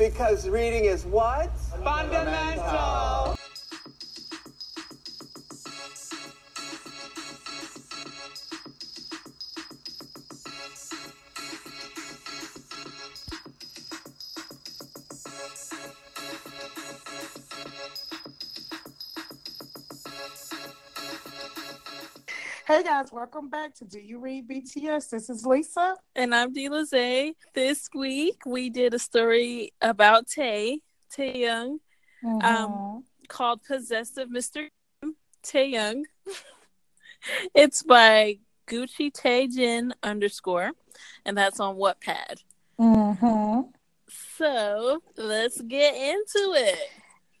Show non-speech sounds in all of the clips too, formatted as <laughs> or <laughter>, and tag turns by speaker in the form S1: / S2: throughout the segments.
S1: Because reading is what?
S2: Fundamental.
S3: Hey guys, welcome back to Do You Read BTS? This is Lisa.
S4: And I'm D Lizay. This week we did a story about Tae, Tay Young,
S3: Mm-hmm.
S4: um, called Possessive Mr. Taehyung. <laughs> it's by GucciTaeJin underscore, and that's on Wattpad.
S3: mm-hmm.
S4: So let's get into it.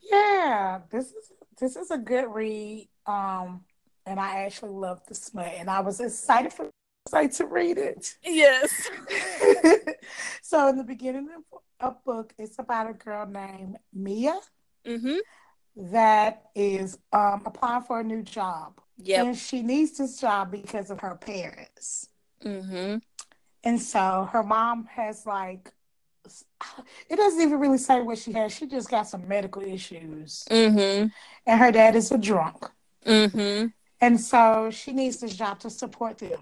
S3: Yeah, this is this is a good read. Um, and I actually love the smut, and I was excited for excited to read it.
S4: Yes. <laughs>
S3: so in the beginning of a book, it's about a girl named Mia
S4: Mm-hmm.
S3: that is um applying for a new job.
S4: Yep.
S3: And she needs this job because of her parents.
S4: Mm-hmm.
S3: And so her mom has like, it doesn't even really say what she has. She just got some medical issues.
S4: Mm-hmm.
S3: And her dad is a drunk.
S4: Mm-hmm.
S3: And so she needs this job to support them.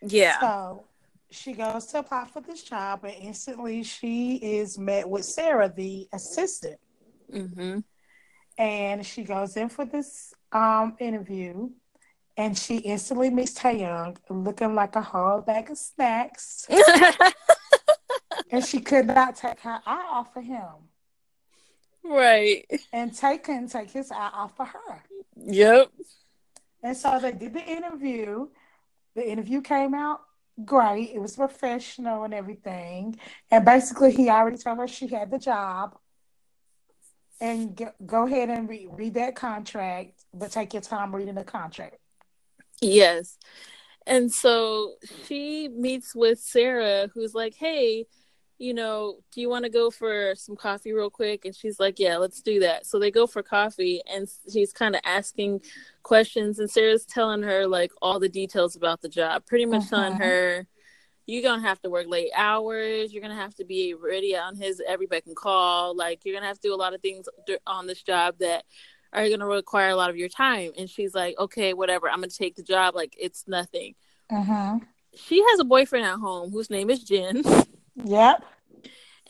S4: Yeah.
S3: So she goes to apply for this job, and instantly she is met with Sarah, the assistant.
S4: Mm-hmm.
S3: And she goes in for this um, interview, and she instantly meets Taehyung looking like a whole bag of snacks. <laughs> and she could not take her eye off of him.
S4: right.
S3: And Tae couldn't take his eye off of her.
S4: Yep.
S3: And so they did the interview. The interview came out great. It was professional and everything. And basically, he already told her she had the job. And go, ahead and read that contract, but take your time reading the contract.
S4: Yes. And so she meets with Sarah, who's like, hey, you know, do you want to go for some coffee real quick? And she's like, yeah, let's do that. So they go for coffee, and she's kind of asking questions, and Sarah's telling her like all the details about the job, pretty much telling
S3: Mhm.
S4: her, you're gonna have to work late hours. You're gonna have to be ready on his every beck and call. Like you're gonna have to do a lot of things on this job that are going to require a lot of your time. And she's like, okay, whatever. I'm going to take the job. Like it's nothing.
S3: Mm-hmm.
S4: She has a boyfriend at home whose name is Jin. <laughs>
S3: Yep.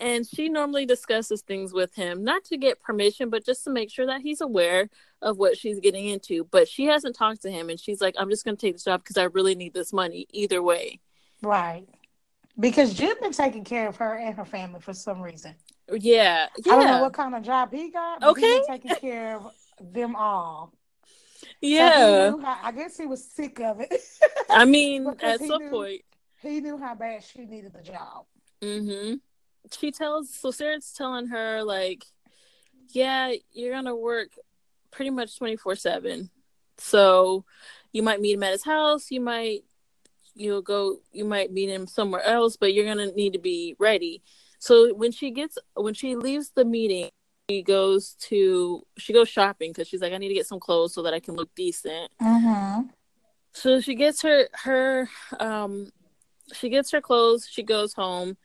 S4: And she normally discusses things with him, not to get permission, but just to make sure that he's aware of what she's getting into. But she hasn't talked to him. And she's like, I'm just going to take this job because I really need this money either way.
S3: Right. Because Jin been taking care of her and her family for some reason.
S4: Yeah. Yeah.
S3: I don't know what kind of job he got.
S4: Okay.
S3: been taking care of them all. So
S4: yeah.
S3: knew how- I guess he was sick of it.
S4: I mean, <laughs> at some
S3: knew-
S4: point.
S3: he knew how bad she needed the job.
S4: Mm-hmm. She tells so Sarah's telling her like, yeah, you're gonna work pretty much twenty four seven. So you might meet him at his house. You might you'll go. You might meet him somewhere else, but you're gonna need to be ready. So when she gets when she leaves the meeting, she goes to she goes shopping because she's like, I need to get some clothes so that I can look decent.
S3: Mm-hmm.
S4: So she gets her her um she gets her clothes, she goes home,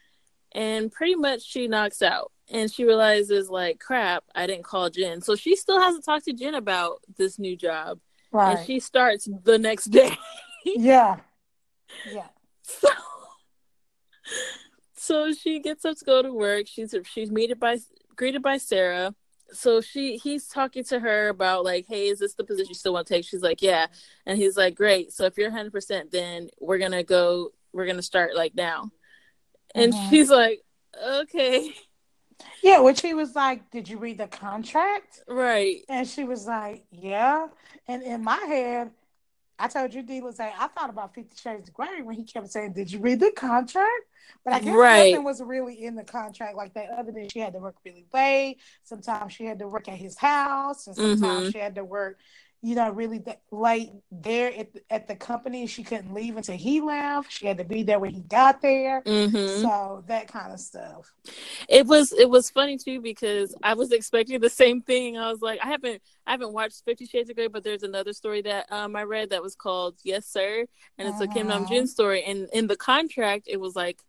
S4: and pretty much she knocks out. And she realizes like crap, I didn't call Jin. So she still hasn't talked to Jin about this new job.
S3: Right.
S4: And she starts the next day. <laughs>
S3: yeah. Yeah.
S4: so so she gets up to go to work. She's she's greeted by greeted by Sarah. So she he's talking to her about like, hey, is this the position you still want to take? She's like, yeah, and he's like, great. So if you're 100, percent then we're gonna go. We're gonna start like now. And
S3: Mhm.
S4: she's like, okay,
S3: Yeah, which he was like, Did you read the contract?
S4: right,
S3: And she was like, Yeah. And in my head, I told you, D was like, I thought about Fifty Shades of Grey when he kept saying, Did you read the contract? But I guess
S4: Right.
S3: nothing was really in the contract like that, other than she had to work really late. Sometimes she had to work at his house, and sometimes
S4: Mhm.
S3: she had to work, you know, really late there at the, at the company. She couldn't leave until he left. She had to be there when he got there.
S4: hmm
S3: So that kind of stuff.
S4: it was it was funny too because I was expecting the same thing. I was like, I haven't I haven't watched Fifty Shades of Grey, but there's another story that um I read that was called Yes Sir, and it's a Kim Nam. Jin story. And in the contract, it was like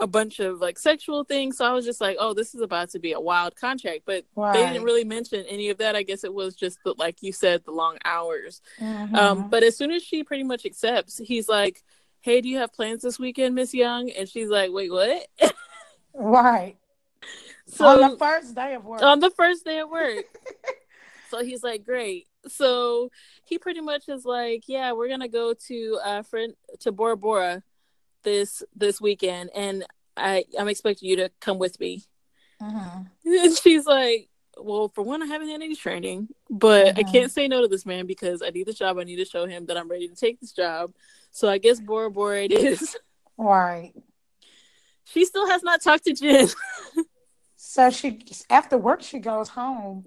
S4: a bunch of like sexual things. So I was just like, oh, this is about to be a wild contract. But
S3: Right.
S4: they didn't really mention any of that. I guess it was just the, like you said, the long hours.
S3: Mhm.
S4: Um, but as soon as she pretty much accepts, he's like, "Hey, do you have plans this weekend, Miss Young?" And she's like, "Wait, what?"
S3: right.
S4: so <laughs>
S3: On the first day of work.
S4: on the first day at work. <laughs> so he's like, "Great." So he pretty much is like, "Yeah, we're gonna go to uh friend to Bora Bora this this weekend, and I I'm expecting you to come with me."
S3: Mhm.
S4: And <laughs> she's like, Well, for one, I haven't had any training, but I
S3: Mhm.
S4: can't say no to this man because I need this job. I need to show him that I'm ready to take this job. So I guess Bora Bora it is. <laughs>
S3: Right.
S4: She still has not talked to Jin. <laughs>
S3: So she after work she goes home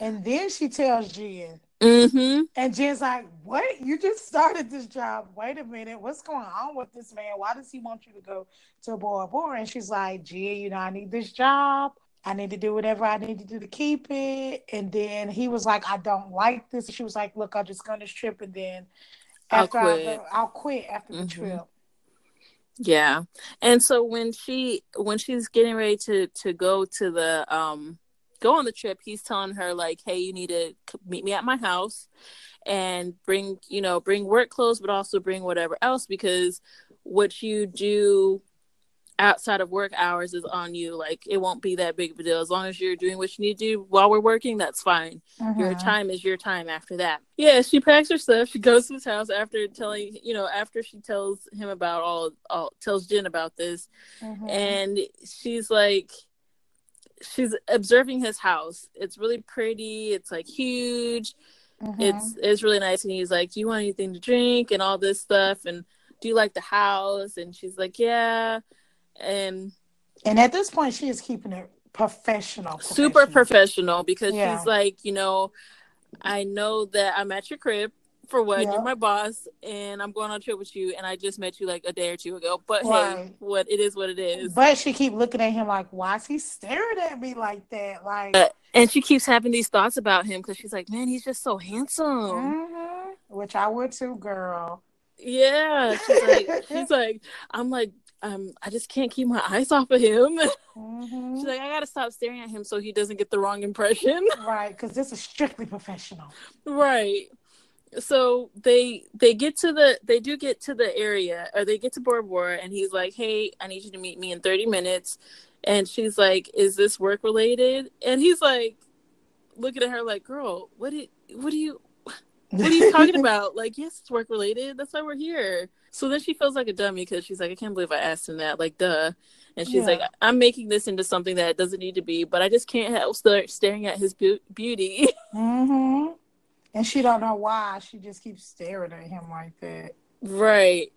S3: and then she tells Jin.
S4: Mm-hmm.
S3: And Jin's like, What? You just started this job. Wait a minute. What's going on with this man? Why does he want you to go to Bora Bora? And she's like, Jin, you know, I need this job. I need to do whatever I need to do to keep it. And then he was like, I don't like this. She was like, Look, I'll just go on this trip and then
S4: I'll
S3: after I
S4: quit.
S3: go, I'll quit after the
S4: Mhm.
S3: trip.
S4: Yeah. And so when she when she's getting ready to to go to the um go on the trip, he's telling her like, "Hey, you need to meet me at my house and bring, you know, bring work clothes but also bring whatever else because what you do outside of work hours is on you. Like it won't be that big of a deal as long as you're doing what you need to do while we're working, that's fine. Your
S3: Mhm.
S4: time is your time after that. Yeah, she packs her stuff. She goes to his house after telling, you know, after she tells him about all, all tells Jin about this,
S3: Mhm.
S4: and she's like, she's observing his house. It's really pretty. It's like huge.
S3: Mhm.
S4: It's it's really nice. And he's like, "Do you want anything to drink and all this stuff? And do you like the house?" And she's like, "Yeah." And
S3: and at this point she is keeping it professional.
S4: super professional because
S3: Yeah.
S4: she's like, you know, I know that I'm at your crib for what
S3: Yeah.
S4: you're my boss and I'm going on a trip with you and I just met you like a day or two ago. But hey, what it is what it is.
S3: But she keep looking at him like, why is he staring at me like that? Like,
S4: and she keeps having these thoughts about him because she's like, man, he's just so handsome.
S3: mhm, which I would too, girl.
S4: Yeah. She's like, she's <laughs> like, I'm like, um, I just can't keep my eyes off of him. <laughs>
S3: Mhm.
S4: She's like, I gotta stop staring at him so he doesn't get the wrong impression.
S3: Right, because this is strictly professional.
S4: right so they they get to the they do get to the area or they get to Bora Bora and he's like hey i need you to meet me in 30 minutes. And she's like is this work related? And he's like looking at her like girl what did what do you what are you talking <laughs> about? Like yes it's work related. That's why we're here. So then she feels like a dummy because she's like i can't believe i asked him that. Like duh. And she's
S3: Yeah.
S4: like i'm making this into something that it doesn't need to be but i just can't help start staring at his beau- beauty.
S3: Hmm And she don't know why. She just keeps staring at him like that.
S4: Right.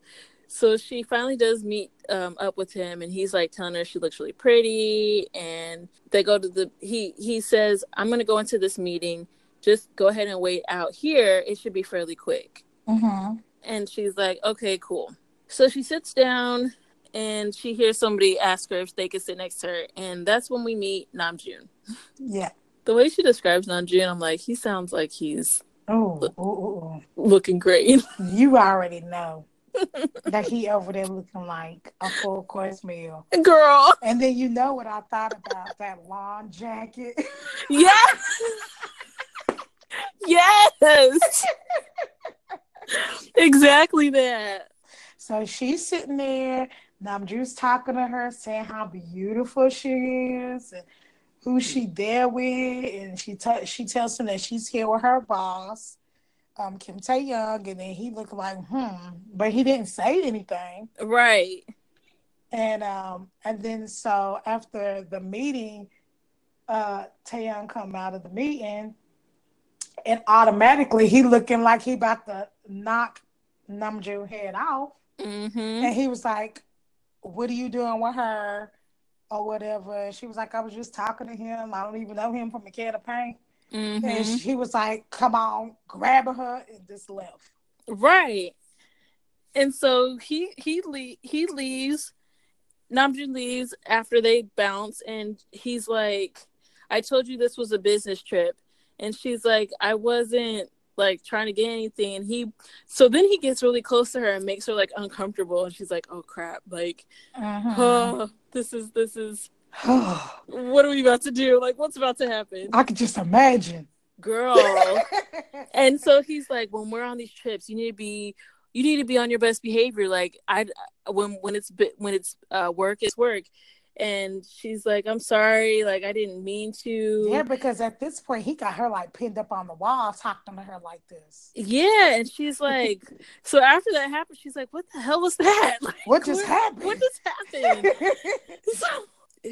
S4: So she finally does meet um, up with him, and he's like telling her she looks really pretty. And they go to the he he says, "I'm gonna go into this meeting. Just go ahead and wait out here. It should be fairly quick."
S3: hmm
S4: And she's like, "Okay, cool." So she sits down, and she hears somebody ask her if they could sit next to her, and that's when we meet Namjoon.
S3: Yeah.
S4: The way she describes Namjoon, I'm like, he sounds like he's
S3: Oh, ooh, ooh, oh, ooh.
S4: looking great. <laughs>
S3: you already know <laughs> that he over there looking like a full course meal.
S4: Girl,
S3: And then you know what I thought about that lawn jacket. <laughs>
S4: Yes. yes. exactly that.
S3: So she's sitting there. Namjoon's talking to her, saying how beautiful she is and who she there with, and she t- she tells him that she's here with her boss, um, Kim Taehyung, and then he looked like hmm, but he didn't say anything.
S4: Right.
S3: And um, and then so after the meeting, uh, Taehyung come out of the meeting, and automatically he looking like he about to knock Namjoon head off.
S4: Mm-hmm.
S3: And he was like, What are you doing with her? Or whatever. And she was like, I was just talking to him. I don't even know him from a can of paint. And
S4: Mm-hmm.
S3: he was like, Come on, grabbing her and just left.
S4: Right. And so he he le- he leaves. Namjoon leaves after they bounce, and he's like, "I told you this was a business trip," and she's like, "I wasn't like trying to get anything and he so then he gets really close to her and makes her like uncomfortable and she's like oh crap like
S3: Mhm.
S4: oh this is this is <sighs> what are we about to do like what's about to happen
S3: I could just imagine.
S4: girl <laughs> and so he's like when we're on these trips you need to be you need to be on your best behavior like i when when it's when it's uh work it's work and she's like i'm sorry like i didn't mean to
S3: yeah, because at this point he got her like pinned up on the wall, talking to her like this.
S4: Yeah, and she's like, <laughs> so after that happened, she's like, "What the hell was that? <laughs> Like,
S3: What just happened?
S4: What just happened?" <laughs> so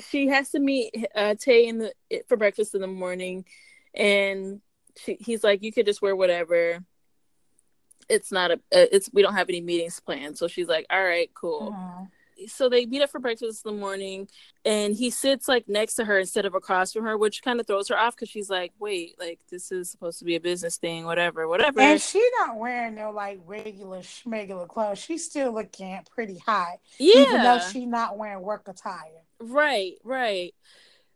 S4: she has to meet uh, Tae in the for breakfast in the morning, and she, he's like, "You could just wear whatever. It's not a. Uh, it's we don't have any meetings planned." So she's like, "All right, cool." So they meet up for breakfast in the morning and he sits like next to her instead of across from her which kind of throws her off because she's like wait like this is supposed to be a business thing whatever whatever
S3: And she not wearing no like regular schmegular clothes. She's still looking pretty high, even though
S4: yeah
S3: she not wearing work attire.
S4: right right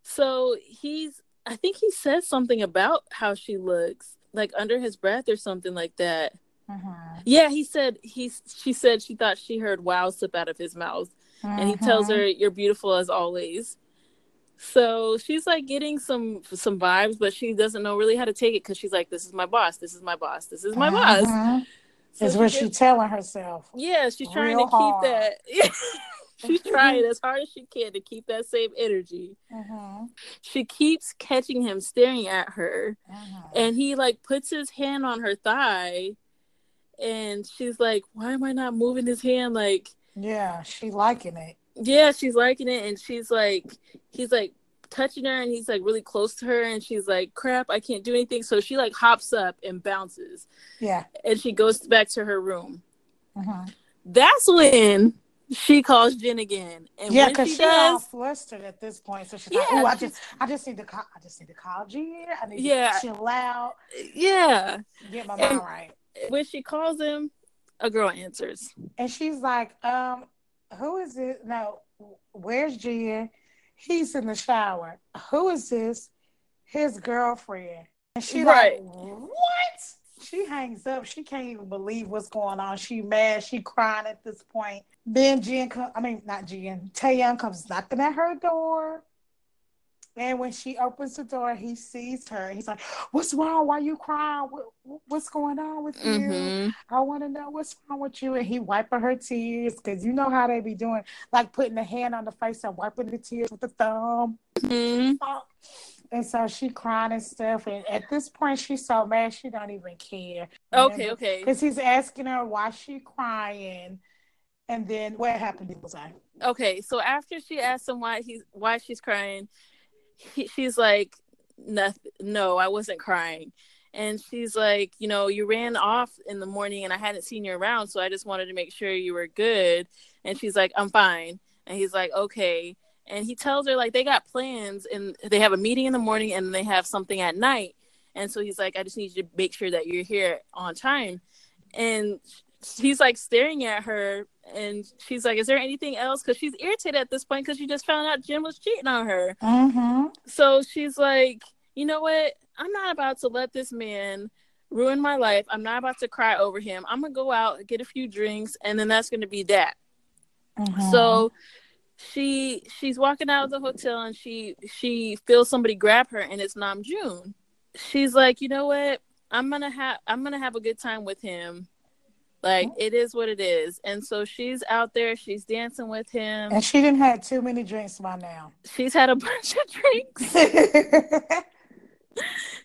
S4: so he's i think he says something about how she looks like under his breath or something like that
S3: Mhm.
S4: yeah he said he's she said she thought she heard wow slip out of his mouth and he tells
S3: Mhm.
S4: her you're beautiful as always so she's like getting some some vibes but she doesn't know really how to take it because she's like this is my boss this is my boss this is my boss
S3: Mhm.
S4: so
S3: Is what
S4: she
S3: she
S4: gets-
S3: telling herself.
S4: yeah she's trying to keep
S3: hard. <laughs>
S4: that she's trying as hard as she can to keep that same energy
S3: Mhm.
S4: she keeps catching him staring at her
S3: Mhm.
S4: and he like puts his hand on her thigh and she's like why am i not moving his hand like
S3: Yeah, she liking it.
S4: yeah, she's liking it, and she's like, he's like touching her, and he's like really close to her, and she's like, crap, I can't do anything. So she like hops up and bounces,
S3: Yeah.
S4: and she goes back to her room.
S3: Mhm.
S4: That's when she calls Jin again, and
S3: Yeah, because
S4: she
S3: she all flustered at this point. So she's
S4: Yeah,
S3: like, "Oh, I just, I just need to call, I just need to call Jin. I need
S4: Yeah.
S3: to chill out,
S4: yeah,
S3: get my
S4: And-
S3: mind right."
S4: When she calls him, a girl answers.
S3: And she's like, "Um, who is it? No, where's Jin? He's in the shower. Who is this? His girlfriend." And she
S4: Right.
S3: like, "What?" She hangs up. She can't even believe what's going on. She mad. She crying at this point. Then Jin, come, I mean, not Jin. Taehyung comes knocking at her door. And when she opens the door, he sees her. He's like, "What's wrong? Why you crying? What, what's going on with you?
S4: hmm
S3: I want to know what's wrong with you." And he wiping her tears because you know how they be doing, like putting a hand on the face and wiping the tears with the thumb.
S4: hmm <sniffs>
S3: And so she crying and stuff. And at this point, she's so mad she don't even care.
S4: Okay, okay,
S3: Because he's asking her why she crying. And then what happened? Was I?
S4: okay. So after she asks him why he's why she's crying, he, she's like, "Nothing. No, I wasn't crying." And she's like, "You know, you ran off in the morning, and I hadn't seen you around, so I just wanted to make sure you were good." And she's like, "I'm fine." And he's like, "Okay." And he tells her like they got plans, and they have a meeting in the morning, and they have something at night. And so he's like, "I just need you to make sure that you're here on time." And he's like staring at her and she's like is there anything else? Because she's irritated at this point because she just found out Jin was cheating on her.
S3: Mm-hmm.
S4: so she's like you know what? I'm not about to let this man ruin my life. I'm not about to cry over him. I'm gonna go out and get a few drinks and then that's gonna be that.
S3: Mm-hmm.
S4: so she she's walking out of the hotel and she she feels somebody grab her and it's Namjoon she's like you know what? I'm gonna have i'm gonna have a good time with him like it is what it is and so she's out there she's dancing with him
S3: and she didn't have too many drinks by now.
S4: she's had a <laughs> bunch of drinks <laughs>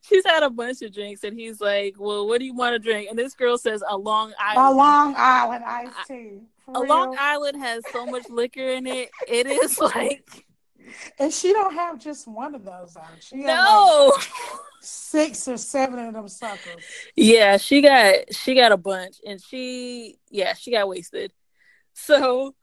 S4: she's had a bunch of drinks and he's like well what do you want to drink and this girl says a long Island.
S3: a Long Island iced tea.
S4: a long island has so much liquor in it it is <laughs> like
S3: And she don't have just one of those. Though. She like
S4: no
S3: six or seven of them suckers.
S4: Yeah, she got she got a bunch and she yeah, she got wasted. So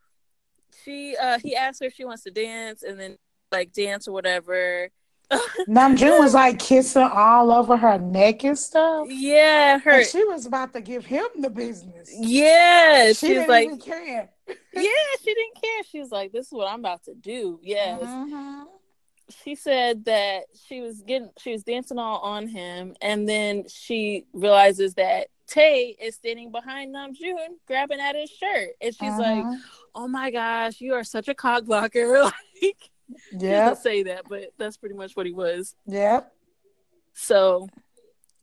S4: she uh he asked her if she wants to dance and then like dance or whatever. <laughs>
S3: Namjoon was like kissing all over her neck and stuff.
S4: Yeah, her
S3: And she was about to give him the business.
S4: yeah,
S3: she
S4: she's
S3: didn't
S4: like
S3: even care.
S4: Yeah, she didn't care. She was like, This is what I'm about to do. Yes.
S3: Mhm.
S4: she said that she was getting she was dancing all on him and then she realizes that Tae is standing behind Namjoon grabbing at his shirt and she's like
S3: Uh-huh.
S4: oh my gosh you are such a cock blocker <laughs> like doesn't say that but that's pretty much what he was
S3: Yep.
S4: so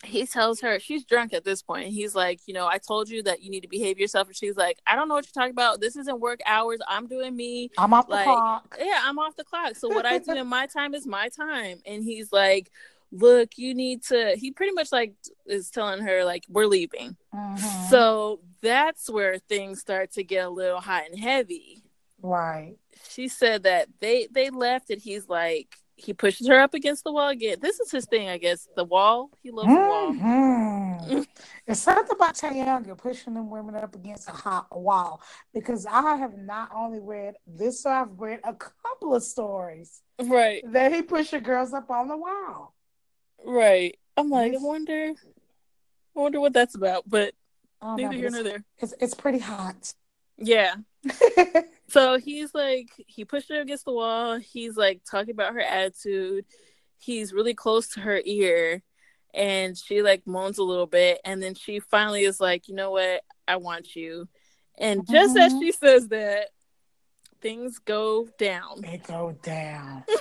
S4: he tells her she's drunk at this point. He's like, you know, I told you that you need to behave yourself, and she's like, I don't know what you're talking about. This isn't work hours. I'm doing me.
S3: I'm off the clock.
S4: Yeah, I'm off the clock. So what I do in <laughs> my time is my time. And he's like, look, you need to. He pretty much like is telling her like we're leaving.
S3: Mhm.
S4: So that's where things start to get a little hot and heavy.
S3: right.
S4: She said that they they left, and he's like. He pushes her up against the wall again. This is his thing, I guess. The wall. He loves the wall.
S3: Mhm. <laughs> It's something about Tae pushing them women up against a hot wall because I have not only read this, so I've read a couple of stories
S4: Right.
S3: that he pushing girls up on the wall.
S4: Right. I'm like, I wonder, I wonder what that's about. But
S3: know,
S4: neither
S3: but
S4: here nor there.
S3: it's, it's pretty hot.
S4: Yeah. <laughs> So he's like, he pushed her against the wall. He's like talking about her attitude. He's really close to her ear, and she like moans a little bit, and then she finally is like, you know what, I want you. And just as
S3: Mhm.
S4: she says that, things go down.
S3: They go down. <laughs>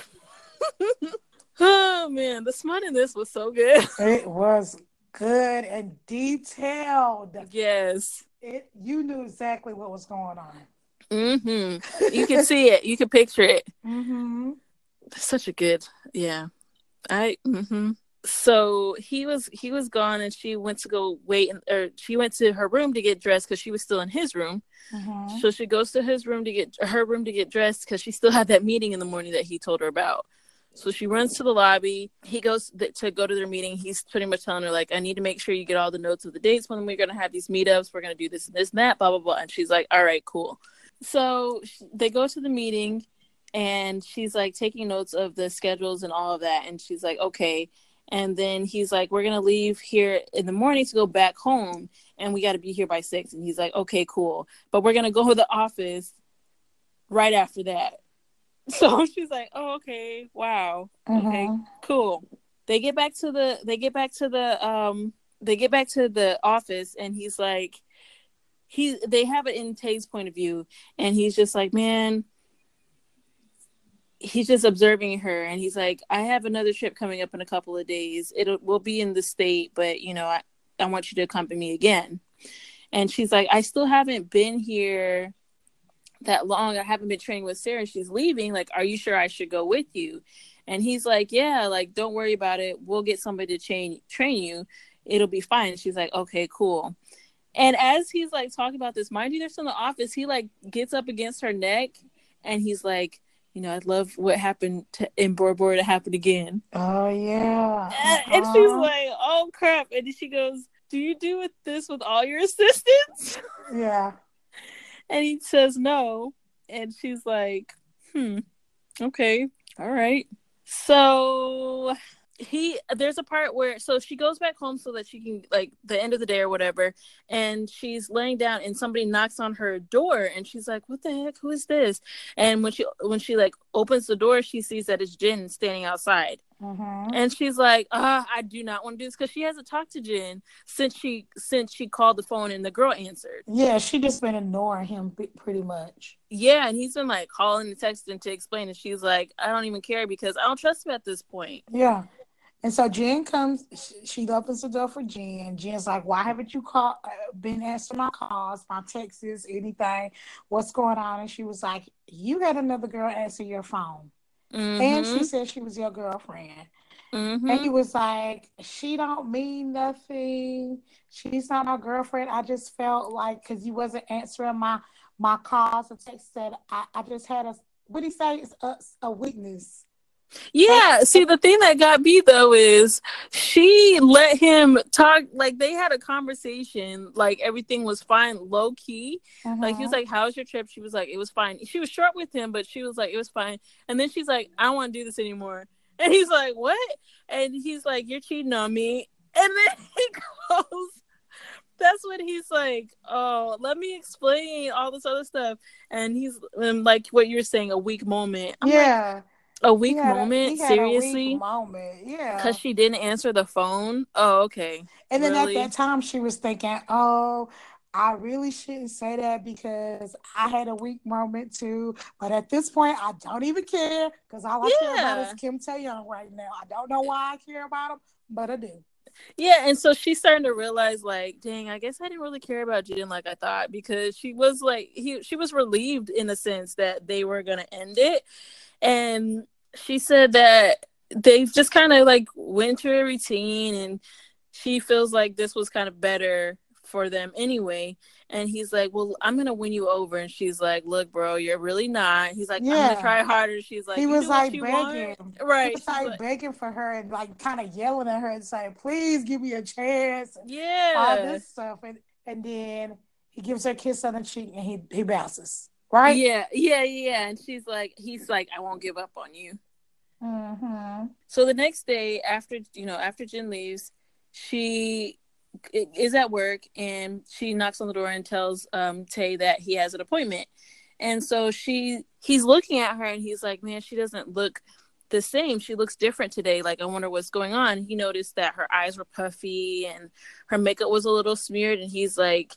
S4: Oh man, the smut in this was so good. <laughs>
S3: It was good and detailed.
S4: yes.
S3: It you knew exactly what was going on.
S4: Mm-hmm. You can see it. You can picture it.
S3: mm-hmm.
S4: such a good yeah i Mm-hmm. so he was he was gone and she went to go wait and or she went to her room to get dressed because she was still in his room
S3: Mm-hmm.
S4: so she goes to his room to get her room to get dressed because she still had that meeting in the morning that he told her about so she runs to the lobby he goes th- to go to their meeting he's pretty much telling her like i need to make sure you get all the notes of the dates when we're going to have these meetups we're going to do this and this and that blah blah blah and she's like all right cool so they go to the meeting and she's like taking notes of the schedules and all of that and she's like okay. And then he's like we're gonna leave here in the morning to go back home and we got to be here by six. And he's like okay cool. But we're gonna go to the office right after that. <laughs> So she's like oh okay. Wow. Okay
S3: Mhm.
S4: cool. They get back to the they get back to the um they get back to the office and he's like he they have it in Tae's point of view and he's just like man he's just observing her and he's like i have another trip coming up in a couple of days. It will be in the state but you know I, I want you to accompany me again. And she's like i still haven't been here that long. I haven't been training with sarah. She's leaving. Like are you sure i should go with you? And he's like yeah like don't worry about it. We'll get somebody to train train you. It'll be fine. She's like okay cool and as he's like talking about this mind you they're still in the office he like gets up against her neck and he's like you know, I'd love what happened to, in Bora to happen again.
S3: Oh yeah.
S4: And, <laughs> and she's
S3: Uh-huh.
S4: like, oh crap. And she goes, do you do with this with all your <laughs> assistants?
S3: yeah.
S4: And he says no. And she's like, hmm, okay, all right. So he there's a part where so she goes back home so that she can like the end of the day or whatever and she's laying down and somebody knocks on her door and she's like what the heck who is this and when she when she like opens the door she sees that it's Jin standing outside
S3: Mm-hmm.
S4: and she's like uh I do not want to do this because she hasn't talked to Jin since she since she called the phone and the girl answered
S3: Yeah, she just been ignoring him pretty much.
S4: yeah and he's been like calling and texting to explain and she's like I don't even care because I don't trust him at this point
S3: Yeah. And so Jin comes, she, opens the door for Jin. Jin's like, Why haven't you called, uh, been answering my calls, my texts, anything? What's going on? And she was like, You had another girl answer your phone. And she said she was your girlfriend.
S4: Mhm.
S3: And he was like, She don't mean nothing. She's not my girlfriend. I just felt like because you wasn't answering my my calls or texts that I, I just had a what he say it's a, a weakness.
S4: Yeah, see the thing that got me though is she let him talk like they had a conversation like everything was fine low key. Like he was
S3: Mhm.
S4: like, "How's your trip?" She was like, "It was fine." She was short with him, but she was like, "It was fine." And then she's like, "I don't want to do this anymore." <laughs> And he's like, "What?" And he's like, "You're cheating on me." And then <laughs> he goes that's when he's like, "Oh, let me explain all this other stuff." And he's um, like what you're saying, a weak moment. I'm like,
S3: yeah.
S4: A weak
S3: He had a-
S4: moment,
S3: a weak
S4: seriously,
S3: moment, yeah.
S4: because she didn't answer the phone. Oh, okay.
S3: And then
S4: Really?
S3: at that time, she was thinking, "Oh, I really shouldn't say that because I had a weak moment too." But at this point, I don't even care because all I care about is Kim Taehyung right now. I don't know why I care about him, but I do.
S4: Yeah, and so she's starting to realize, like, dang, I guess I didn't really care about Jin like I thought because she was like, he, she was relieved in a sense that they were gonna end it, and she said that they've just kind of like went to a routine, and she feels like this was kind of better for them anyway. And he's like, "Well, I'm gonna win you over," and she's like, "Look, bro, you're really not." He's like, "I'm
S3: Yeah.
S4: gonna try harder." She's like,
S3: he was like begging,
S4: want."
S3: He was like,
S4: like,
S3: begging for her and like kind of yelling at her and saying, "Please give me a chance." Yeah. All this stuff, and and then he gives her a kiss on the cheek and he he bounces. Right?
S4: Yeah, yeah, yeah. And she's like, he's like, I won't give up on you.
S3: Mm-hmm.
S4: So the next day, after you know, after Jin leaves, she is at work and she knocks on the door and tells um Tae that he has an appointment. And so she he's looking at her and he's like, Man, she doesn't look the same. She looks different today. Like I wonder what's going on. He noticed that her eyes were puffy and her makeup was a little smeared and he's like,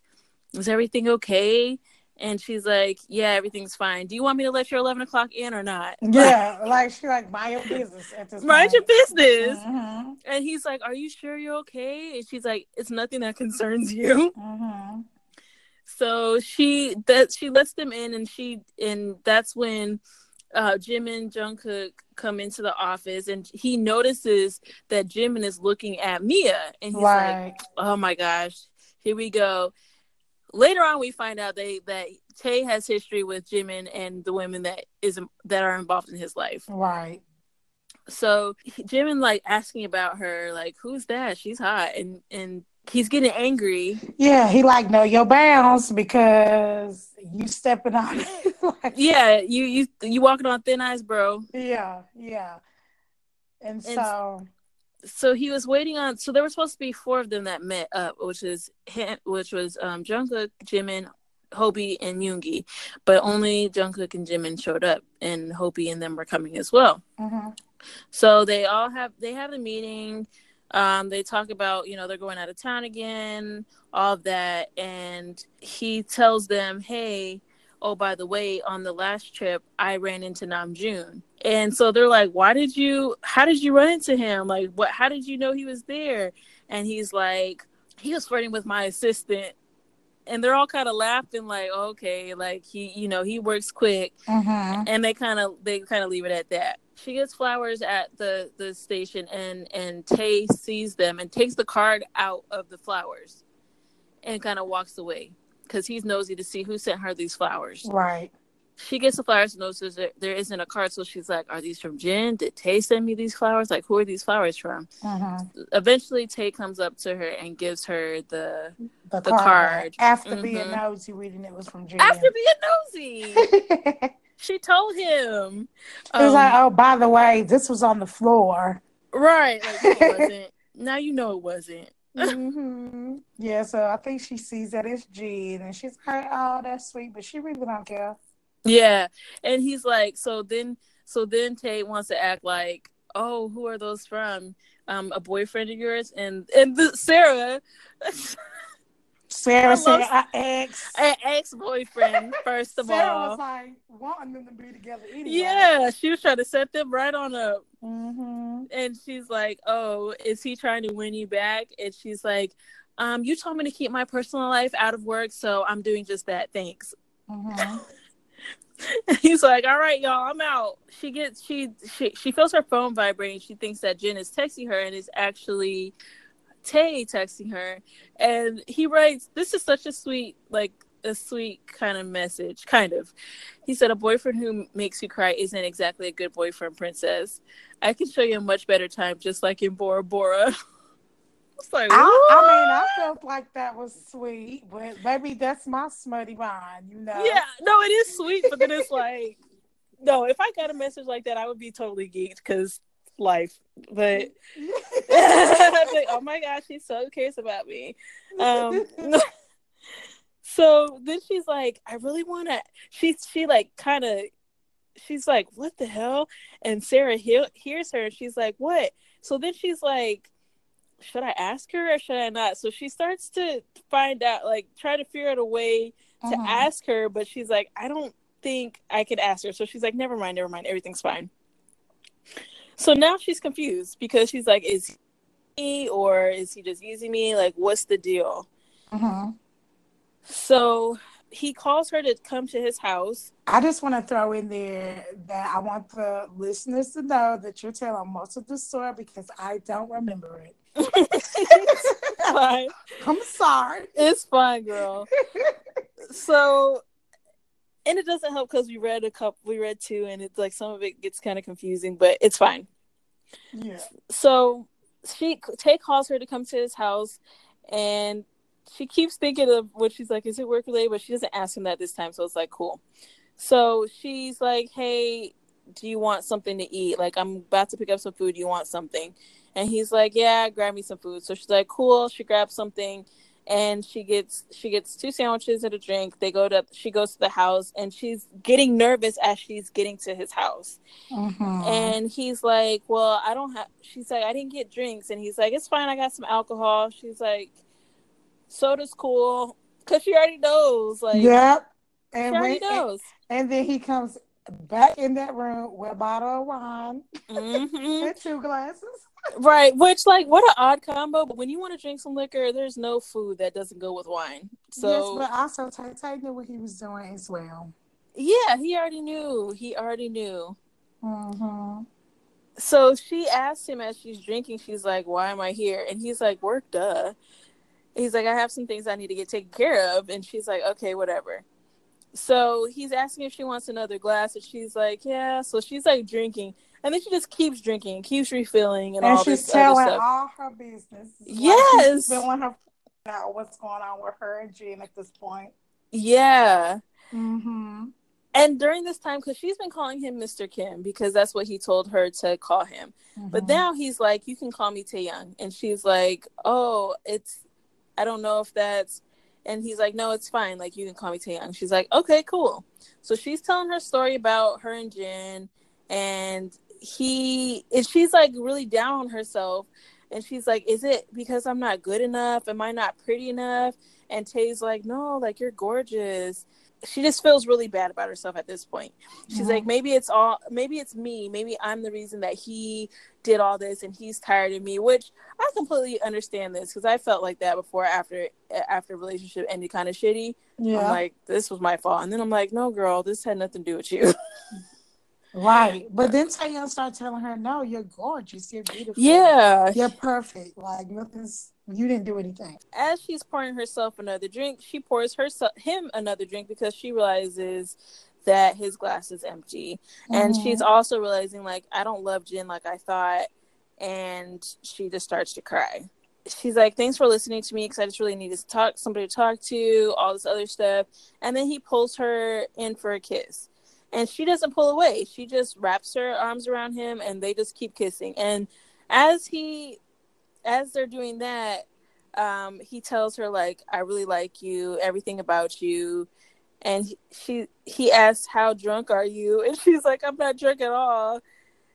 S4: Is everything okay? And she's like, Yeah, everything's fine. Do you want me to let your eleven o'clock in or not?
S3: Yeah, like she like mind your business at this
S4: Mind your
S3: point.
S4: business.
S3: Mhm,
S4: And he's like, Are you sure you're okay? And she's like, It's nothing that concerns <laughs> you.
S3: mhm.
S4: So she that she lets them in and she and that's when uh Jim and Jungkook come into the office and he notices that Jimin is looking at Mia and he's like, Oh my gosh, here we go. Later on we find out they that Tay has history with Jimin and the women that is that are involved in his life.
S3: Right.
S4: so Jimin like asking about her, like, who's that? She's hot, and and he's getting angry.
S3: Yeah, he like know your bounds because you stepping on it. <laughs> like,
S4: Yeah, you you you walking on thin ice, bro.
S3: yeah, yeah. And
S4: And-
S3: so
S4: So he was waiting on. So there were supposed to be four of them that met up, which is him, which was um Jungkook, Jimin, Hobi, and Yoongi, but only Jungkook and Jimin showed up, and Hobi and them were coming as well.
S3: mhm.
S4: So they all have they have a meeting. Um, they talk about you know they're going out of town again, all of that, and he tells them, "Hey, oh by the way, on the last trip I ran into Namjoon," and so they're like, "Why did you? How did you run into him? Like, what? How did you know he was there?" And he's like, "He was flirting with my assistant." And they're all kind of laughing, like, okay, like he, you know, he works quick
S3: Mhm.
S4: and they kind of they kind of leave it at that. She gets flowers at the the station, and and Tae sees them and takes the card out of the flowers, and kind of walks away because he's nosy to see who sent her these flowers.
S3: Right.
S4: She gets the flowers and notices there, there isn't a card, so she's like, "Are these from Jin? Did Tae send me these flowers? Like, who are these flowers from?"
S3: Mhm.
S4: Eventually, Tae comes up to her and gives her the
S3: The,
S4: The
S3: card.
S4: card.
S3: After being
S4: Mhm.
S3: nosy, reading it was from Jin.
S4: after being nosy. <laughs> she told him.
S3: was
S4: um,
S3: like, "Oh, by the way, this was on the floor."
S4: Right. Like, no, it <laughs> wasn't. now you know it wasn't.
S3: Hmm <laughs> Yeah, so I think she sees that it's Jin, and she's like, "Oh, that's sweet," but she really don't care.
S4: Yeah. And he's like, so then, so then Tate wants to act like, oh, who are those from? Um, a boyfriend of yours? And and the, Sarah, <laughs>
S3: Sarah said, "I ex."
S4: an ex boyfriend, <laughs> first of
S3: Sarah
S4: all.
S3: Sarah was like wanting them to be together anyway.
S4: Yeah, she was trying to set them right on up.
S3: Mm-hmm.
S4: And she's like, oh, is he trying to win you back? And she's like, um, you told me to keep my personal life out of work, so I'm doing just that. Thanks.
S3: Mm-hmm. <laughs>
S4: He's like, "All right, y'all, I'm out." She gets she she she feels her phone vibrating. She thinks that Jin is texting her, and it's actually Tae texting her. And he writes, "This is such a sweet, like a sweet kind of message, kind of." He said, "A boyfriend who makes you cry isn't exactly a good boyfriend, princess. I can show you a much better time, just like in Bora Bora." <laughs> Like,
S3: I, I mean, I felt like that was sweet, but maybe that's my smutty mind, you know.
S4: Yeah, no, it is sweet, but then it's like, <laughs> no, if I got a message like that, I would be totally geeked because life. But <laughs> <laughs> oh my gosh, she so cares about me. Um, <laughs> so then she's like, I really want to. She she like kind of she's like, "What the hell?" And Sarah he- hears her, and she's like, "What?" So then she's like, "Should I ask her or should I not?" So she starts to find out, like, try to figure out a way to
S3: Mhm.
S4: ask her, but she's like, "I don't think I could ask her." So she's like, "Never mind, never mind, everything's fine." So now she's confused because she's like, "Is he or is he just using me? Like, what's the deal?"
S3: Mhm.
S4: So he calls her to come to his house.
S3: I just want to throw in there that I want the listeners to know that you're telling most of the story because I don't remember it. <laughs>
S4: it's fine. <laughs>
S3: I'm sorry.
S4: It's fine, girl. <laughs> So, and it doesn't help because we read a couple, we read two, and it's like some of it gets kind of confusing, but it's fine.
S3: Yeah.
S4: So she Tae calls her to come to his house, and she keeps thinking of what she's like, is it work related? But she doesn't ask him that this time, so it's like cool. So she's like, hey, do you want something to eat? Like I'm about to pick up some food. Do you want something? And he's like, yeah, grab me some food. So she's like, cool. She grabs something, and she gets she gets two sandwiches and a drink. They go to she goes to the house, and she's getting nervous as she's getting to his house.
S3: Mhm.
S4: And he's like, Well, I don't have, she's like, I didn't get drinks. And he's like, It's fine. I got some alcohol. She's like, Soda's cool. Cause she already knows. Like,
S3: yep.
S4: she
S3: And,
S4: already
S3: when,
S4: knows.
S3: and then he comes back in that room with a bottle of wine
S4: hmm <laughs>
S3: and two glasses.
S4: Right. Which, like, what an odd combo. But when you want to drink some liquor, there's no food that doesn't go with wine. So yes,
S3: but also Tae Tae knew what he was doing as well.
S4: yeah, he already knew. He already knew.
S3: Mm-hmm.
S4: so she asked him as she's drinking, she's like, Why am I here? And he's like, Work, duh. He's like, I have some things I need to get taken care of. And she's like, Okay, whatever. So he's asking if she wants another glass, and she's like, Yeah. So she's like drinking. And then she just keeps drinking, keeps refilling, and,
S3: And
S4: all
S3: she's
S4: this other
S3: telling
S4: stuff.
S3: all her business. Like,
S4: Yes.
S3: she's filling her out what's going on with her and Jin at this point.
S4: Yeah.
S3: Mm-hmm.
S4: And during this time, because she's been calling him Mr. Kim because that's what he told her to call him. But
S3: Mm-hmm.
S4: now he's like, you can call me Taehyung. And she's like, oh, it's, I don't know if that's, and he's like, no, it's fine. Like, you can call me Taehyung. She's like, okay, cool. So she's telling her story about her and Jin. And he, and she's like really down on herself. And she's like, is it because I'm not good enough? Am I not pretty enough? And Tae's like, no, like, you're gorgeous. She just feels really bad about herself at this point. She's like, maybe it's all, maybe it's me. Maybe I'm the reason that he did all this and he's tired of me which i completely understand this because i felt like that before after after relationship ended kind of shitty
S3: yeah.
S4: i'm like this was my fault and then i'm like no girl this had nothing to do with you <laughs>
S3: right. But then Taehyung started telling her, no, you're gorgeous. You're beautiful.
S4: yeah
S3: You're perfect. Like, nothing's, you didn't do anything.
S4: as she's pouring herself another drink she pours herself him another drink because she realizes that his glass is empty and
S3: Mhm.
S4: she's also realizing like i don't love Jin like i thought and she just starts to cry she's like thanks for listening to me because i just really needed to talk somebody to talk to all this other stuff and then he pulls her in for a kiss and she doesn't pull away. She just wraps her arms around him and they just keep kissing. And as he as they're doing that um he tells her like i really like you everything about you. And he, she he asks how drunk are you? <laughs> And she's like i'm not drunk at all.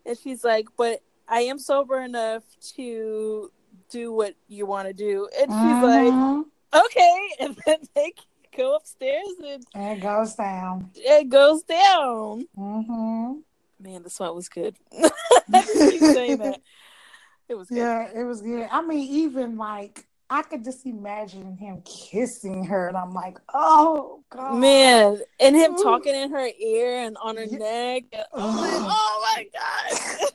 S4: And she's like but i am sober enough to do what you want to do. And she's like
S3: Mhm.
S4: okay. <laughs> And then they go upstairs and
S3: it goes down.
S4: it goes down
S3: Mm-hmm.
S4: man the sweat was good <laughs> keep saying that it was good
S3: Yeah, it was good. I mean, even like, I could just imagine him kissing her, and I'm like, oh, God.
S4: man and him
S3: Ooh.
S4: talking in her ear and on her
S3: Yeah.
S4: neck I'm like, oh my <laughs> god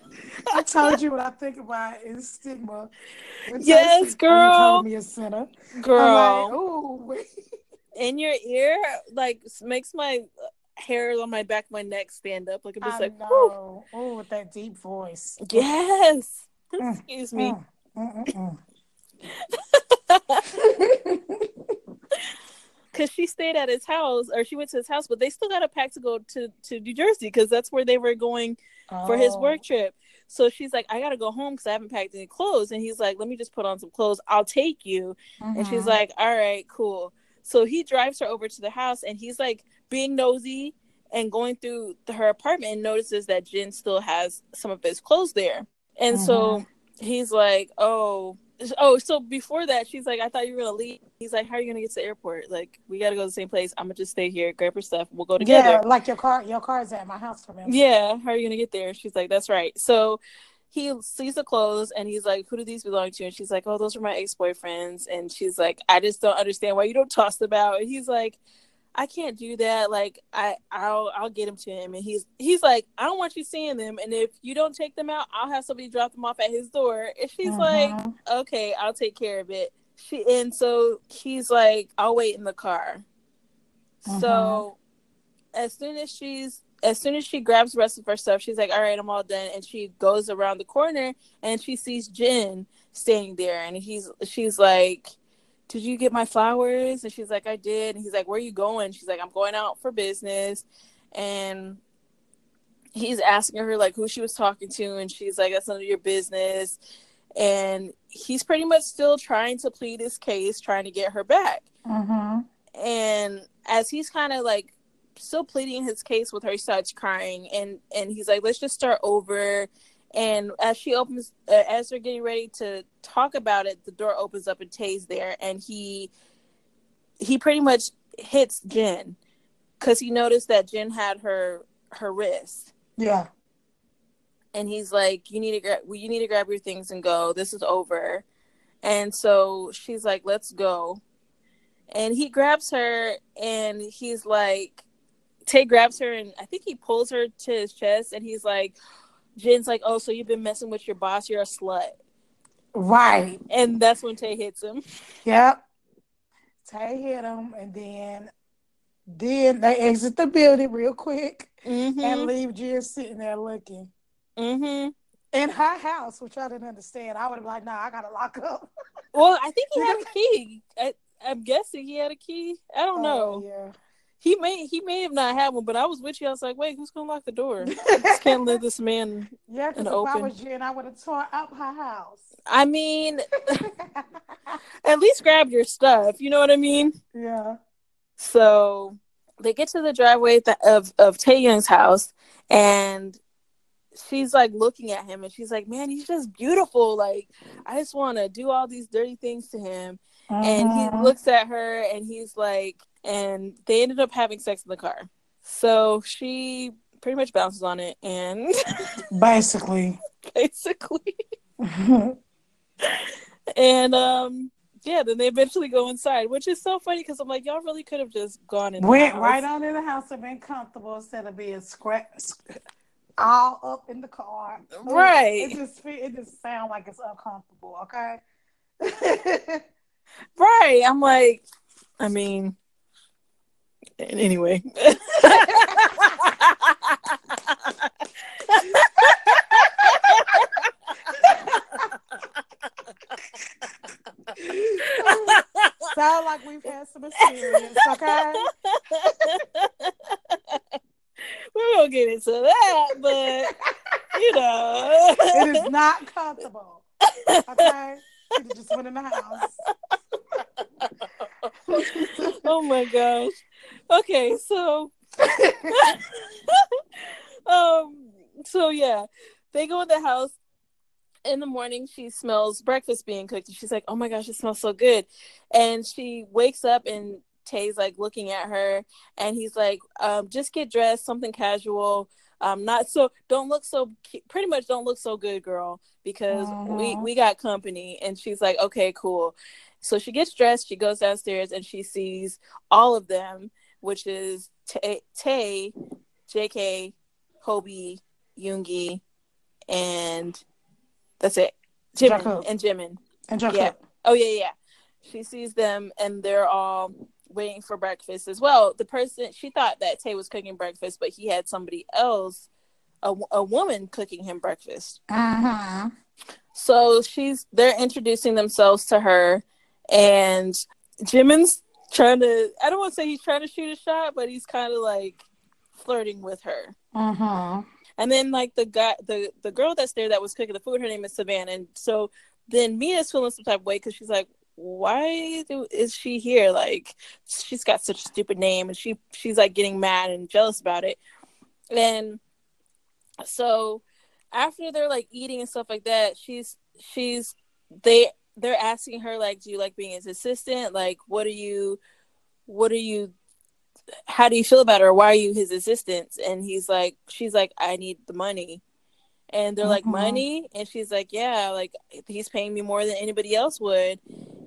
S3: I told you what I think about is stigma. When
S4: Yes,
S3: Tracy
S4: girl.
S3: called me a sinner.
S4: girl
S3: I'm like, ooh, wait.
S4: In your ear like makes my hair on my back my neck stand up like i'm just
S3: I
S4: like.
S3: Oh, with that deep voice. <laughs>
S4: yes
S3: Mm,
S4: excuse me
S3: Mm, mm, <laughs> <laughs>
S4: because she stayed at his house or she went to his house but they still got a pack to go to to new jersey because that's where they were going
S3: mm.
S4: for his
S3: Oh.
S4: work trip so she's like i gotta go home because i haven't packed any clothes and he's like let me just put on some clothes i'll take you And she's
S3: Mhm.
S4: like, all right, cool. So he drives her over to the house and he's like being nosy and going through the, her apartment and notices that Jin still has some of his clothes there. And so
S3: Mm-hmm.
S4: he's like, "Oh, oh." So before that, she's like, "I thought you were gonna leave." He's like, "How are you gonna get to the airport? Like, we gotta go to the same place. I'm gonna just stay here, grab her stuff. We'll go together."
S3: Yeah, like your car, your car's at my house for me.
S4: Yeah, how are you gonna get there? She's like, That's right. So he sees the clothes and he's like, Who do these belong to? And she's like, Oh, those are my ex boyfriends. And she's like, I just don't understand why you don't toss them out. And he's like, I can't do that. Like I, I'll, I'll get them to him. And he's, he's like, I don't want you seeing them. And if you don't take them out, I'll have somebody drop them off at his door. And she's like,
S3: Mhm.
S4: Okay, I'll take care of it. She, and so he's like, I'll wait in the car. So as soon as she's as soon as she grabs the rest of her stuff, she's like, "All right, I'm all done." And she goes around the corner and she sees Jin standing there, and he's she's like, "Did you get my flowers?" And she's like, "I did." And he's like, "Where are you going?" She's like, "I'm going out for business," and he's asking her like who she was talking to, and she's like, "That's none of your business." And he's pretty much still trying to plead his case, trying to get her back
S3: Mhm.
S4: and as he's kind of like still pleading his case with her he starts crying and and he's like let's just start over. And as she opens uh, as they're getting ready to talk about it the door opens up and Tae's there and he he pretty much hits jen because he noticed that jen had her her wrist.
S3: Yeah.
S4: and he's like you need to grab well, you need to grab your things and go. This is over. And so she's like let's go. And he grabs her and he's like Tae grabs her and i think he pulls her to his chest and he's like jen's like oh so you've been messing with your boss you're a slut
S3: Right.
S4: and that's when Tae hits him
S3: Yep. Tae hit him, and then then they exit the building real quick and
S4: mm-hmm
S3: leave Jill sitting there looking
S4: mm-hmm
S3: in her house, which I didn't understand. I would have been like, "Nah, I gotta lock up."
S4: well i think he had <laughs> a key I, i'm guessing he had a key i don't
S3: Oh,
S4: know
S3: yeah.
S4: He may he may have not had one but i was with you i was like wait who's gonna lock the door <laughs> just can't let this man
S3: Yeah, because if I
S4: open.
S3: was Jen, I would have torn up her house.
S4: I mean, <laughs> at least grab your stuff. You know what I mean?
S3: yeah.
S4: So they get to the driveway th- of of Taehyung's house, and she's like looking at him, and she's like, "Man, he's just beautiful. Like, I just want to do all these dirty things to him." And he
S3: Mhm.
S4: looks at her, and he's like, and they ended up having sex in the car. So she pretty much bounces on it, and <laughs>
S3: basically.
S4: basically. <laughs> and um yeah then they eventually go inside which is so funny because i'm like y'all really could have just gone in
S3: Went right on in the house and been comfortable instead of being scratched all up in the car.
S4: Right.
S3: It just it just sounds like it's uncomfortable. Okay. <laughs>
S4: right i'm like i mean anyway <laughs>
S3: Sound like we've had some experience. Okay.
S4: we won't get into that but you know
S3: It is not comfortable. Okay. You just went in the house. <laughs>
S4: oh my gosh okay so <laughs> um so yeah they go in the house. In the morning she smells breakfast being cooked and she's like oh my gosh it smells so good. And she wakes up and Tae's like looking at her and he's like um just get dressed something casual. Um not so don't look so pretty much don't look so good girl because we we got company. And she's like okay cool. So she gets dressed she goes downstairs and she sees all of them which is Tae, Tae jk Hobi yoongi and that's it jimin
S3: Jacob.
S4: and jimin
S3: And Jacob.
S4: Yeah. oh yeah yeah she sees them and they're all waiting for breakfast as well the person she thought that Tae was cooking breakfast but he had somebody else a, a woman cooking him breakfast
S3: Mm-hmm.
S4: so she's they're introducing themselves to her, and Jimin's trying to I don't want to say he's trying to shoot a shot, but he's kind of like flirting with her.
S3: Mm-hmm.
S4: And then like the guy the the girl that's there that was cooking the food, her name is Savannah. And so then Mia's feeling some type of way because she's like, why do, is she here? Like, she's got such a stupid name, and she she's like getting mad and jealous about it. And so after they're like eating and stuff like that, she's she's they they're asking her like, do you like being his assistant? Like, what are you, what are you? How do you feel about her? Why are you his assistant? And he's like, she's like, I need the money and they're like
S3: Mhm.
S4: money and she's like yeah like he's paying me more than anybody else would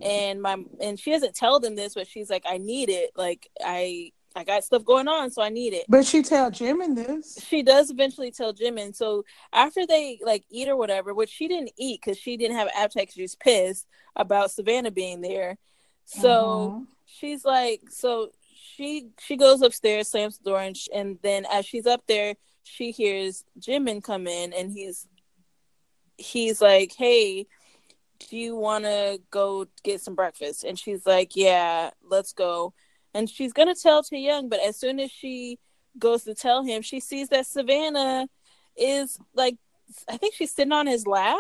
S4: and my and she doesn't tell them this but she's like i need it like i i got stuff going on so i need it
S3: But she tell Jimin this.
S4: she does eventually tell Jim, and so after they like eat or whatever, which she didn't eat because she didn't have appetite. She was pissed about Savannah being there. So
S3: Mhm.
S4: she's like, so she she goes upstairs, slams the door, and, sh- and then as she's up there, she hears Jimin come in, and he's he's like, hey. Do you want to go get some breakfast? And she's like, Yeah, let's go. And she's gonna tell to Taehyung, but as soon as she goes to tell him, she sees that Savannah is like, I think she's sitting on his lap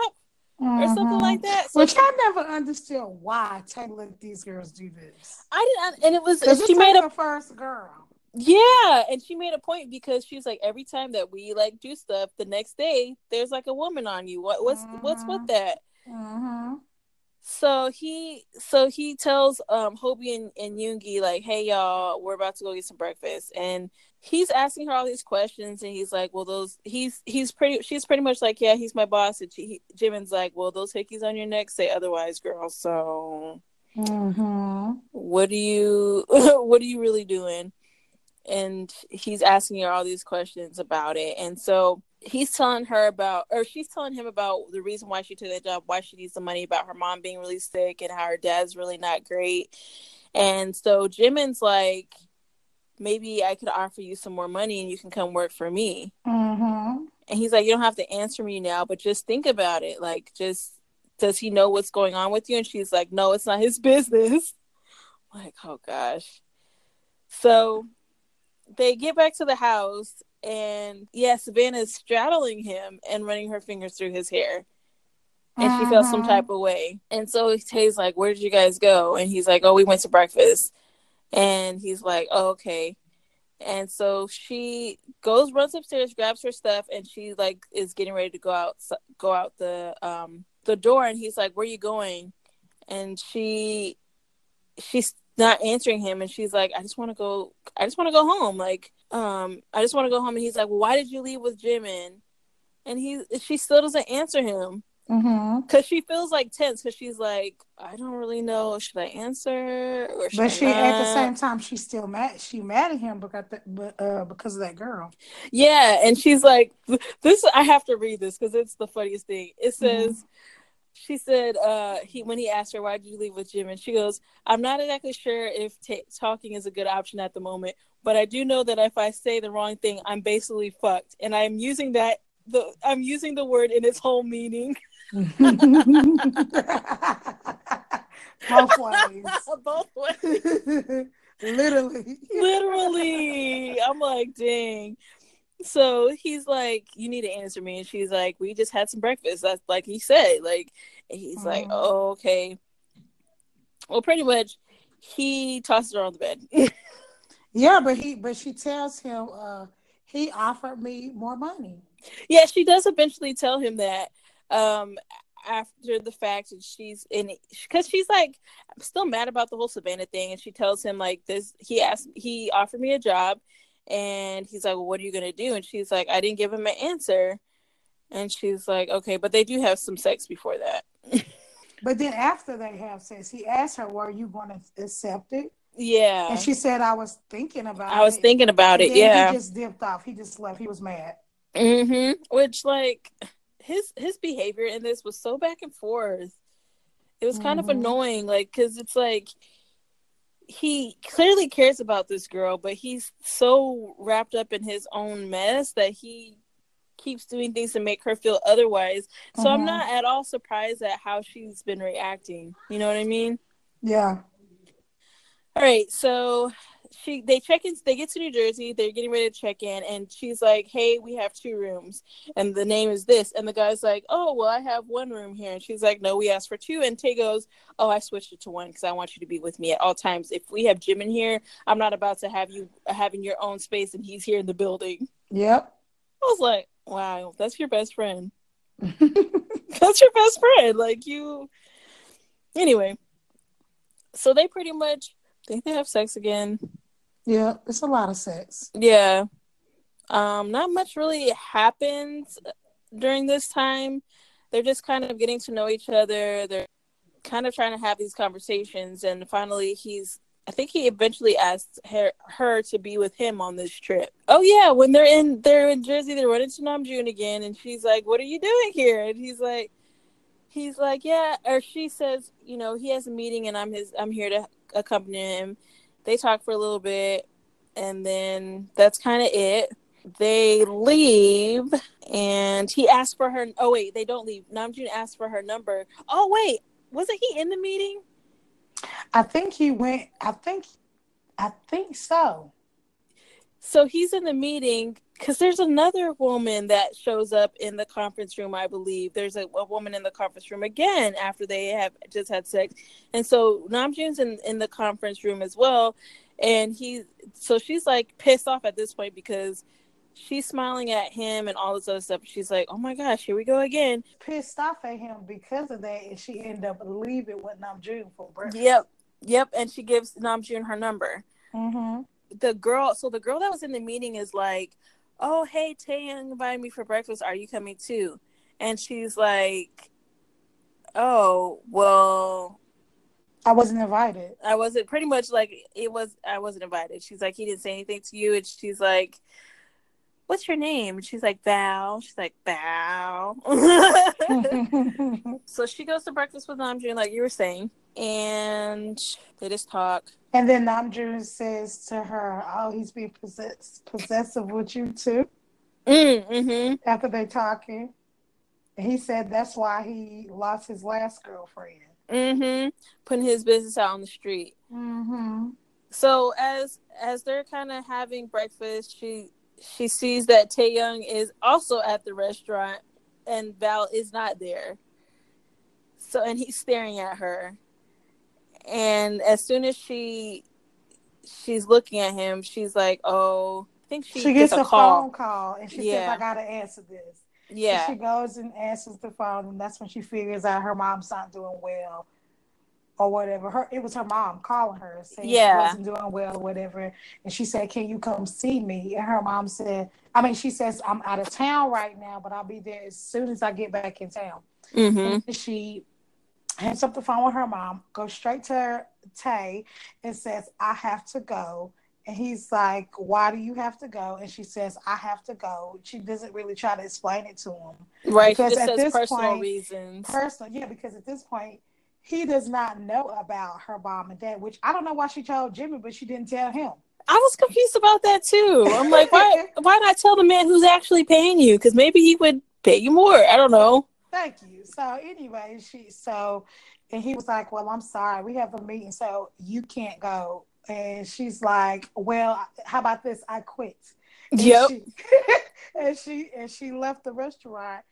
S4: or something
S3: Mhm.
S4: like that. So
S3: Which I never understood why Taylor let these girls do this.
S4: I didn't, and it was she made a
S3: first girl.
S4: yeah, and she made a point because she was like, every time that we like do stuff, the next day there's like a woman on you. What what's what's with
S3: Mhm.
S4: that?
S3: Mm-hmm.
S4: So he so he tells um Hobi and, and Yoongi like, hey y'all, we're about to go get some breakfast. And he's asking her all these questions and he's like, Well those he's he's pretty she's pretty much like, Yeah, he's my boss. And she, Jimin's like, Well those hickeys on your neck say otherwise, girl. So
S3: Mm-hmm.
S4: what do you <laughs> what are you really doing? And he's asking her all these questions about it. And so he's telling her about or she's telling him about the reason why she took that job, why she needs the money, about her mom being really sick and how her dad's really not great. And so Jimin's like, maybe I could offer you some more money and you can come work for me.
S3: Mm-hmm.
S4: And he's like, You don't have to answer me now, but just think about it. Like, just does he know what's going on with you? And she's like, No, it's not his <laughs> business. Like, oh gosh. So they get back to the house, and yeah, Savannah's straddling him and running her fingers through his hair. And she felt some
S3: Mhm.
S4: type of way. And so Tae's like, Where did you guys go? And he's like, Oh, we went to breakfast. And he's like, Oh, okay. And so she goes, runs upstairs, grabs her stuff, and she like is getting ready to go out, go out the um the door. And he's like, "Where are you going?" And she, she's not answering him, and she's like, "I just want to go. I just want to go home. Like, um, I just want to go home." And he's like, well, "Why did you leave with Jimin?" And he, she still doesn't answer him
S3: Mm-hmm.
S4: because she feels like tense because she's like, "I don't really know. Should I answer or should
S3: But
S4: I
S3: she at the same time she's still mad. She mad at him because the, but, uh, because of that girl.
S4: Yeah, and she's like, "This I have to read this because it's the funniest thing." It says, "She said, uh, he when he asked her why did you leave with Jim, and she goes, I'm not exactly sure if ta talking is a good option at the moment, but I do know that if I say the wrong thing, I'm basically fucked, and I'm using that the I'm using the word in its whole meaning <laughs>
S3: Both ways. <laughs>
S4: both ways." <laughs>
S3: Literally.
S4: literally i'm like dang so he's like you need to answer me. And she's like we just had some breakfast. That's like he said like he's like
S3: Mhm.
S4: oh okay. Well pretty much he tosses her on the bed. <laughs>
S3: Yeah, but he but she tells him uh he offered me more money.
S4: yeah she does eventually tell him that um after the fact that she's in because she's like still mad about the whole savannah thing. And she tells him like this he asked he offered me a job and he's like well what are you gonna do and she's like i didn't give him an answer and she's like okay but they do have some sex before that <laughs>
S3: But then after they have sex, he asked her, Were you gonna accept it?
S4: yeah
S3: And she said, I was thinking about it.
S4: i was thinking about
S3: And
S4: it yeah
S3: He just dipped off. He just left. He was mad.
S4: hmm Which like his his behavior in this was so back and forth. It was kind of
S3: Mhm.
S4: annoying, like because it's like he clearly cares about this girl, but he's so wrapped up in his own mess that he keeps doing things to make her feel otherwise. So I'm
S3: Mhm.
S4: not at all surprised at how she's been reacting. You know what I mean?
S3: Yeah.
S4: All right, so she they check in they get to New Jersey, they're getting ready to check in, and she's like, Hey, we have two rooms and the name is this. And the guy's like, Oh, well, I have one room here. And she's like, No, we asked for two. And Tae goes, Oh, I switched it to one because I want you to be with me at all times. If we have Jimin here, I'm not about to have you having your own space and he's here in the building.
S3: Yep.
S4: I was like, Wow, that's your best friend. <laughs> that's your best friend. Like you anyway. So they pretty much think they have sex again.
S3: Yeah, it's a lot of sex.
S4: Yeah. Um, not much really happens during this time. They're just kind of getting to know each other. They're kind of trying to have these conversations and finally he's I think he eventually asked her her to be with him on this trip. Oh yeah, when they're in they're in Jersey, they run into Namjoon again and she's like, What are you doing here? And he's like he's like, Yeah, or she says, you know, he has a meeting and I'm his I'm here to accompany him. They talk for a little bit and then that's kind of it. They leave and he asked for her. Oh, wait, they don't leave. Namjoon asked for her number. Oh, wait, wasn't he in the meeting?
S3: I think he went, I think, I think so.
S4: So he's in the meeting because there's another woman that shows up in the conference room, I believe. There's a, a, woman in the conference room again after they have just had sex. And so Namjoon's in, in the conference room as well. And he, so she's like pissed off at this point because she's smiling at him and all this other stuff. She's like, oh my gosh, here we go again.
S3: Pissed off at him because of that. And she ended up leaving with Namjoon for breakfast.
S4: Yep. Yep. And she gives Namjoon her number.
S3: Mm-hmm.
S4: The girl, so the girl that was in the meeting is like, oh hey Taehyung invited me for breakfast. Are you coming too? And she's like, oh well,
S3: I wasn't invited.
S4: I wasn't. Pretty much like it was. I wasn't invited. She's like, he didn't say anything to you, and she's like. What's your name? And she's like Val. She's like Val. <laughs> <laughs> so she goes to breakfast with Namjoon, like you were saying, and they just talk.
S3: And then Namjoon says to her, "Oh, he's being possess- possessive with you too."
S4: Mm, mm-hmm.
S3: After they talking, and he said that's why he lost his last girlfriend.
S4: Mm-hmm. Putting his business out on the street.
S3: Mm-hmm.
S4: So as as they're kind of having breakfast, she she sees that Taehyung is also at the restaurant, and Val is not there. So and he's staring at her and as soon as she she's looking at him, she's like, "Oh, I think she,
S3: she gets,
S4: gets a,
S3: a
S4: call.
S3: phone call, and she
S4: Yeah.
S3: says, "I gotta answer this."
S4: Yeah,
S3: So she goes and answers the phone, and that's when she figures out her mom's not doing well, or whatever. Her it was her mom calling her saying
S4: Yeah.
S3: she wasn't doing well, or whatever. And she said, "Can you come see me?" And her mom said, "I mean, she says I'm out of town right now, but I'll be there as soon as I get back in town."
S4: hmm
S3: And she hangs up the phone with her mom, goes straight to her, Tae, and says, I have to go. And he's like, Why do you have to go? And she says, I have to go. She doesn't really try to explain it to him.
S4: right.
S3: Because at
S4: says
S3: this
S4: personal
S3: point-
S4: reasons.
S3: Personal, yeah, because at this point, he does not know about her mom and dad, which I don't know why she told Jimmy, but she didn't tell him.
S4: I was confused about that too. I'm like, why <laughs> why not tell the man who's actually paying you? Because maybe he would pay you more. I don't know.
S3: Thank you. So anyway, she so and he was like, Well, I'm sorry, we have a meeting, so you can't go. And she's like, Well, how about this? I quit. And
S4: Yep.
S3: She, <laughs> and she and she left the restaurant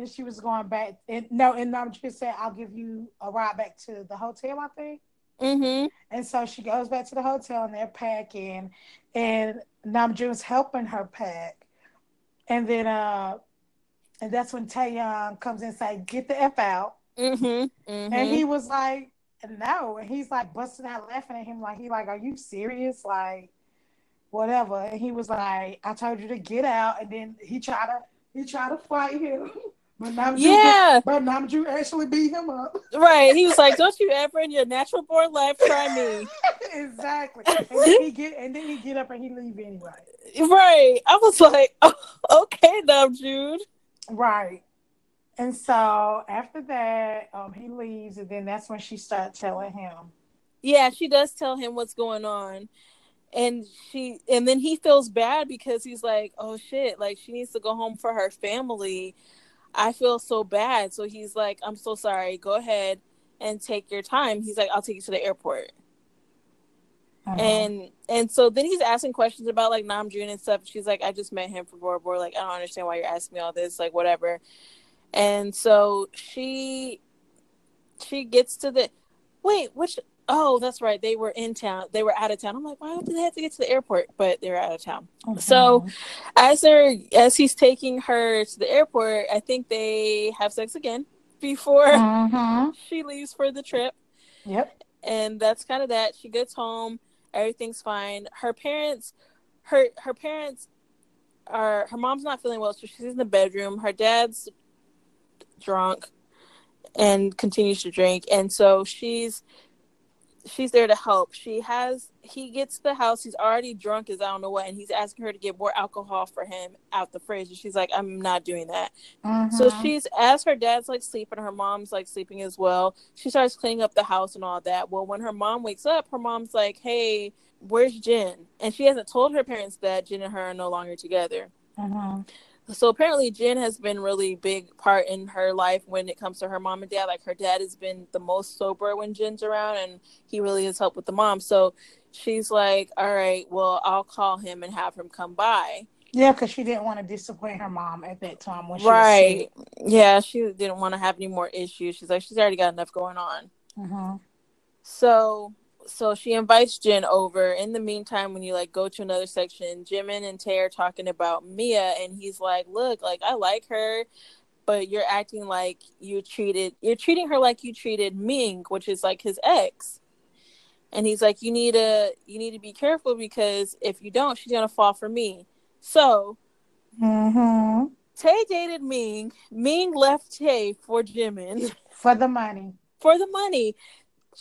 S3: and she was going back and no, and um she said, I'll give you a ride back to the hotel, I think.
S4: Mm-hmm.
S3: And so she goes back to the hotel and they're packing, and Namjoon's helping her pack. And then, uh, and that's when Taehyung comes in and say, "Get the f out."
S4: Mm-hmm. mm-hmm.
S3: And he was like, "No," and he's like busting out laughing at him, like he like, "Are you serious?" Like, whatever. And he was like, "I told you to get out," and then he tried to he tried to fight him, <laughs> but Namjoon,
S4: Yeah.
S3: but Namjoon actually beat him up.
S4: right. He was like, <laughs> Don't you ever in your natural born life try me. <laughs>
S3: exactly. And then he get and then he get up and he leave anyway.
S4: Right. I was like, oh, okay, Jude.
S3: Right. And so after that, um, he leaves, and then that's when she starts telling him.
S4: Yeah, she does tell him what's going on. And she and then he feels bad because he's like, Oh shit, like she needs to go home for her family. I feel so bad. So he's like, I'm so sorry. Go ahead and take your time. He's like, I'll take you to the airport.
S3: Uh-huh.
S4: And and so then he's asking questions about like Namjoon and stuff. She's like, I just met him for Bora Bora. Like, I don't understand why you're asking me all this. Like, whatever. And so she she gets to the wait, which oh, that's right. They were in town. They were out of town. I'm like, why did they have to get to the airport? But they were out of town. So
S3: Mhm.
S4: as they're as he's taking her to the airport, I think they have sex again before
S3: Mhm. <laughs>
S4: she leaves for the trip.
S3: Yep.
S4: And that's kind of that. She gets home, everything's fine. Her parents her her parents are her mom's not feeling well, so she's in the bedroom. Her dad's drunk and continues to drink. And so she's she's there to help. She has he gets the house, he's already drunk as I don't know what, and he's asking her to get more alcohol for him out the fridge. And she's like, I'm not doing that. So
S3: Mhm.
S4: she's as her dad's like sleeping, her mom's like sleeping as well. She starts cleaning up the house and all that. Well, when her mom wakes up, her mom's like, "Hey, where's Jen?" And she hasn't told her parents that Jen and her are no longer together.
S3: Mhm.
S4: So apparently, Jen has been really big part in her life when it comes to her mom and dad. Like her dad has been the most sober when Jen's around, and he really has helped with the mom. So she's like, "All right, well, I'll call him and have him come by."
S3: Yeah, because she didn't want to disappoint her mom at that time when she
S4: right? Yeah, she didn't want to have any more issues. She's like, she's already got enough going on.
S3: was sick. hmm
S4: So so she invites Jin over. In the meantime, when you like go to another section, Jimin and Tae are talking about Mia, and he's like, "Look, like I like her, but you're acting like you treated you're treating her like you treated Ming, which is like his ex." And he's like, "You need to you need to be careful because if you don't, she's gonna fall for me." So
S3: hmm
S4: Tae dated Ming. Ming left Tae for Jimin
S3: For the money.
S4: for the money.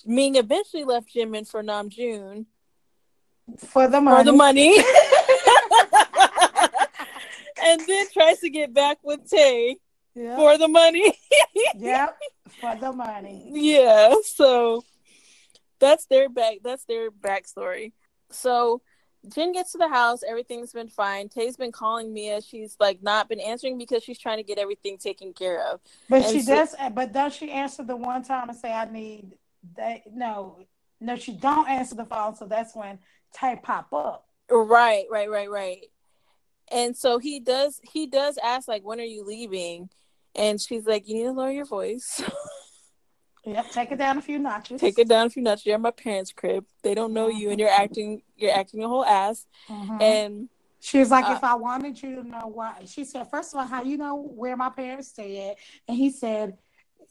S4: Ming eventually left Jimin for Namjoon.
S3: For the money.
S4: for the money. <laughs> and then tries to get back with Tae
S3: Yep.
S4: for the money.
S3: yep. For the money.
S4: yeah, so that's their back that's their backstory. So Jin gets to the house, everything's been fine. Tae's been calling Mia. She's like not been answering because she's trying to get everything taken care of.
S3: But
S4: And
S3: she
S4: so-
S3: does. But does she answer the one time and say, "I need that"? No, no, she don't answer the phone. So that's when Tae pop up.
S4: Right, right, right, right. And so he does he does ask like when are you leaving? And she's like, You need to lower your voice. <laughs>
S3: Yep. Take it down a few notches.
S4: Take it down a few notches. You're at my parents' crib. They don't know you, and you're acting. You're acting a whole ass.
S3: Mhm.
S4: And
S3: She was like,
S4: Uh,
S3: if I wanted you to know why, she said, first of all, how you know where my parents stay at? And he said,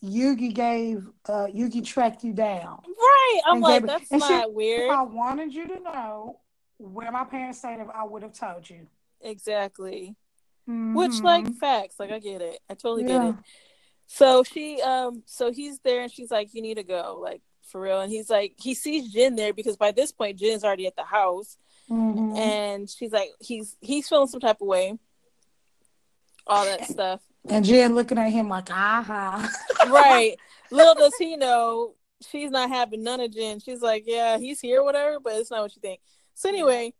S3: Yoongi gave, uh, Yoongi tracked you down.
S4: right, I'm like,
S3: it-
S4: that's
S3: she-
S4: not
S3: If
S4: weird.
S3: I wanted you to know where my parents stayed, if I would have told you.
S4: Exactly. Which,
S3: Mhm.
S4: like, facts. Like, I get it. I totally get it. So she, um, so he's there, and she's like, "You need to go, like, for real." And he's like, he sees Jin there because by this point, Jin's already at the house,
S3: Mhm.
S4: and she's like, he's he's feeling some type of way. All that stuff.
S3: And Jen looking at him like, aha.
S4: right. <laughs> Little does he know, she's not having none of Jen. She's like, yeah, he's here, whatever, but it's not what you think. So anyway,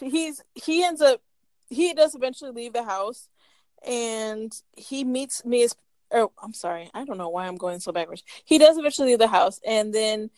S4: he's he ends up he does eventually leave the house, and he meets Mia's. Oh, I'm sorry, I don't know why I'm going so backwards. He does eventually leave the house, and then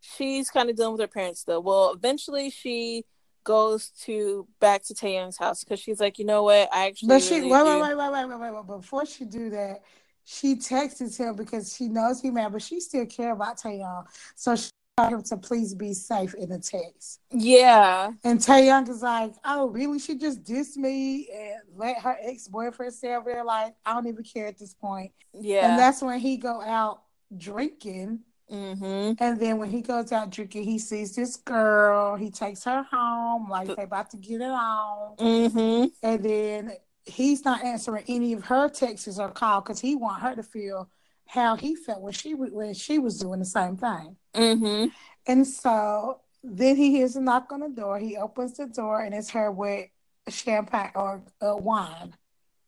S4: she's kind of dealing with her parents still. Well, eventually she goes to back to Taehyung's house because she's like, you know what, I actually.
S3: But she,
S4: really
S3: wait, wait, wait, wait, wait, wait, wait, wait. Before she do that, she texted him because she knows he mad, but she still care about Taehyung. So she told him to please be safe in the text.
S4: Yeah.
S3: And Taehyung is like, oh, really? She just dissed me and let her ex-boyfriend stay over there. Like, I don't even care at this point.
S4: Yeah.
S3: And that's when he go out drinking.
S4: Mm-hmm.
S3: And then when he goes out drinking, he sees this girl. He takes her home, like
S4: The-
S3: they about to get it on.
S4: Mm-hmm.
S3: And then he's not answering any of her texts or calls because he want her to feel how he felt when she when she was doing the same thing.
S4: Mm-hmm.
S3: And so then he hears a knock on the door. He opens the door and it's her with champagne or uh, wine.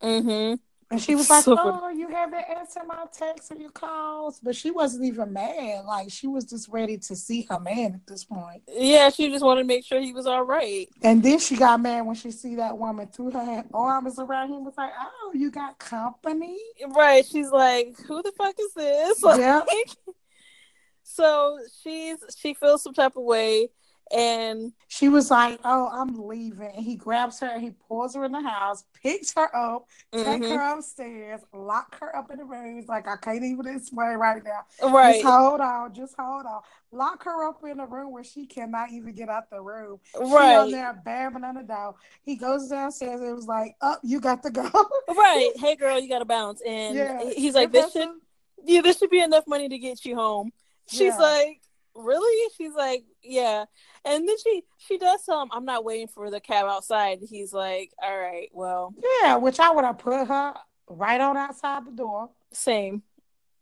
S4: Mm-hmm.
S3: And she <laughs> was like,
S4: So.
S3: "Oh, you haven't answered my texts or your calls," but she wasn't even mad. Like she was just ready to see her man at this point.
S4: Yeah, she just wanted to make sure he was all right.
S3: And then she got mad when she see that woman threw her arms around him. Was like, "Oh, you got company."
S4: Right. She's like, who the fuck is this? <laughs> Like,
S3: Yeah. <laughs>
S4: so she's she feels some type of way. And
S3: she was like, "Oh, I'm leaving," and he grabs her and he pulls her in the house, picks her up, mm-hmm. take her upstairs, lock her up in the room. He's like, "I can't even explain right now.
S4: Right?
S3: Just hold on, just hold on. Lock her up in a room where she cannot even get out the room.
S4: Right? She
S3: on there banging on the door. He goes downstairs. and It was like, "Up, oh, you got to go."
S4: right? Hey, girl, you got to bounce. And yeah. he's like, "This should." Yeah, this should be enough money to get you home. She's yeah. like, really? She's like, yeah. And then she she does tell him, I'm not waiting for the cab outside. He's like, all right, well.
S3: Yeah, which I would have put her right on outside the door.
S4: Same.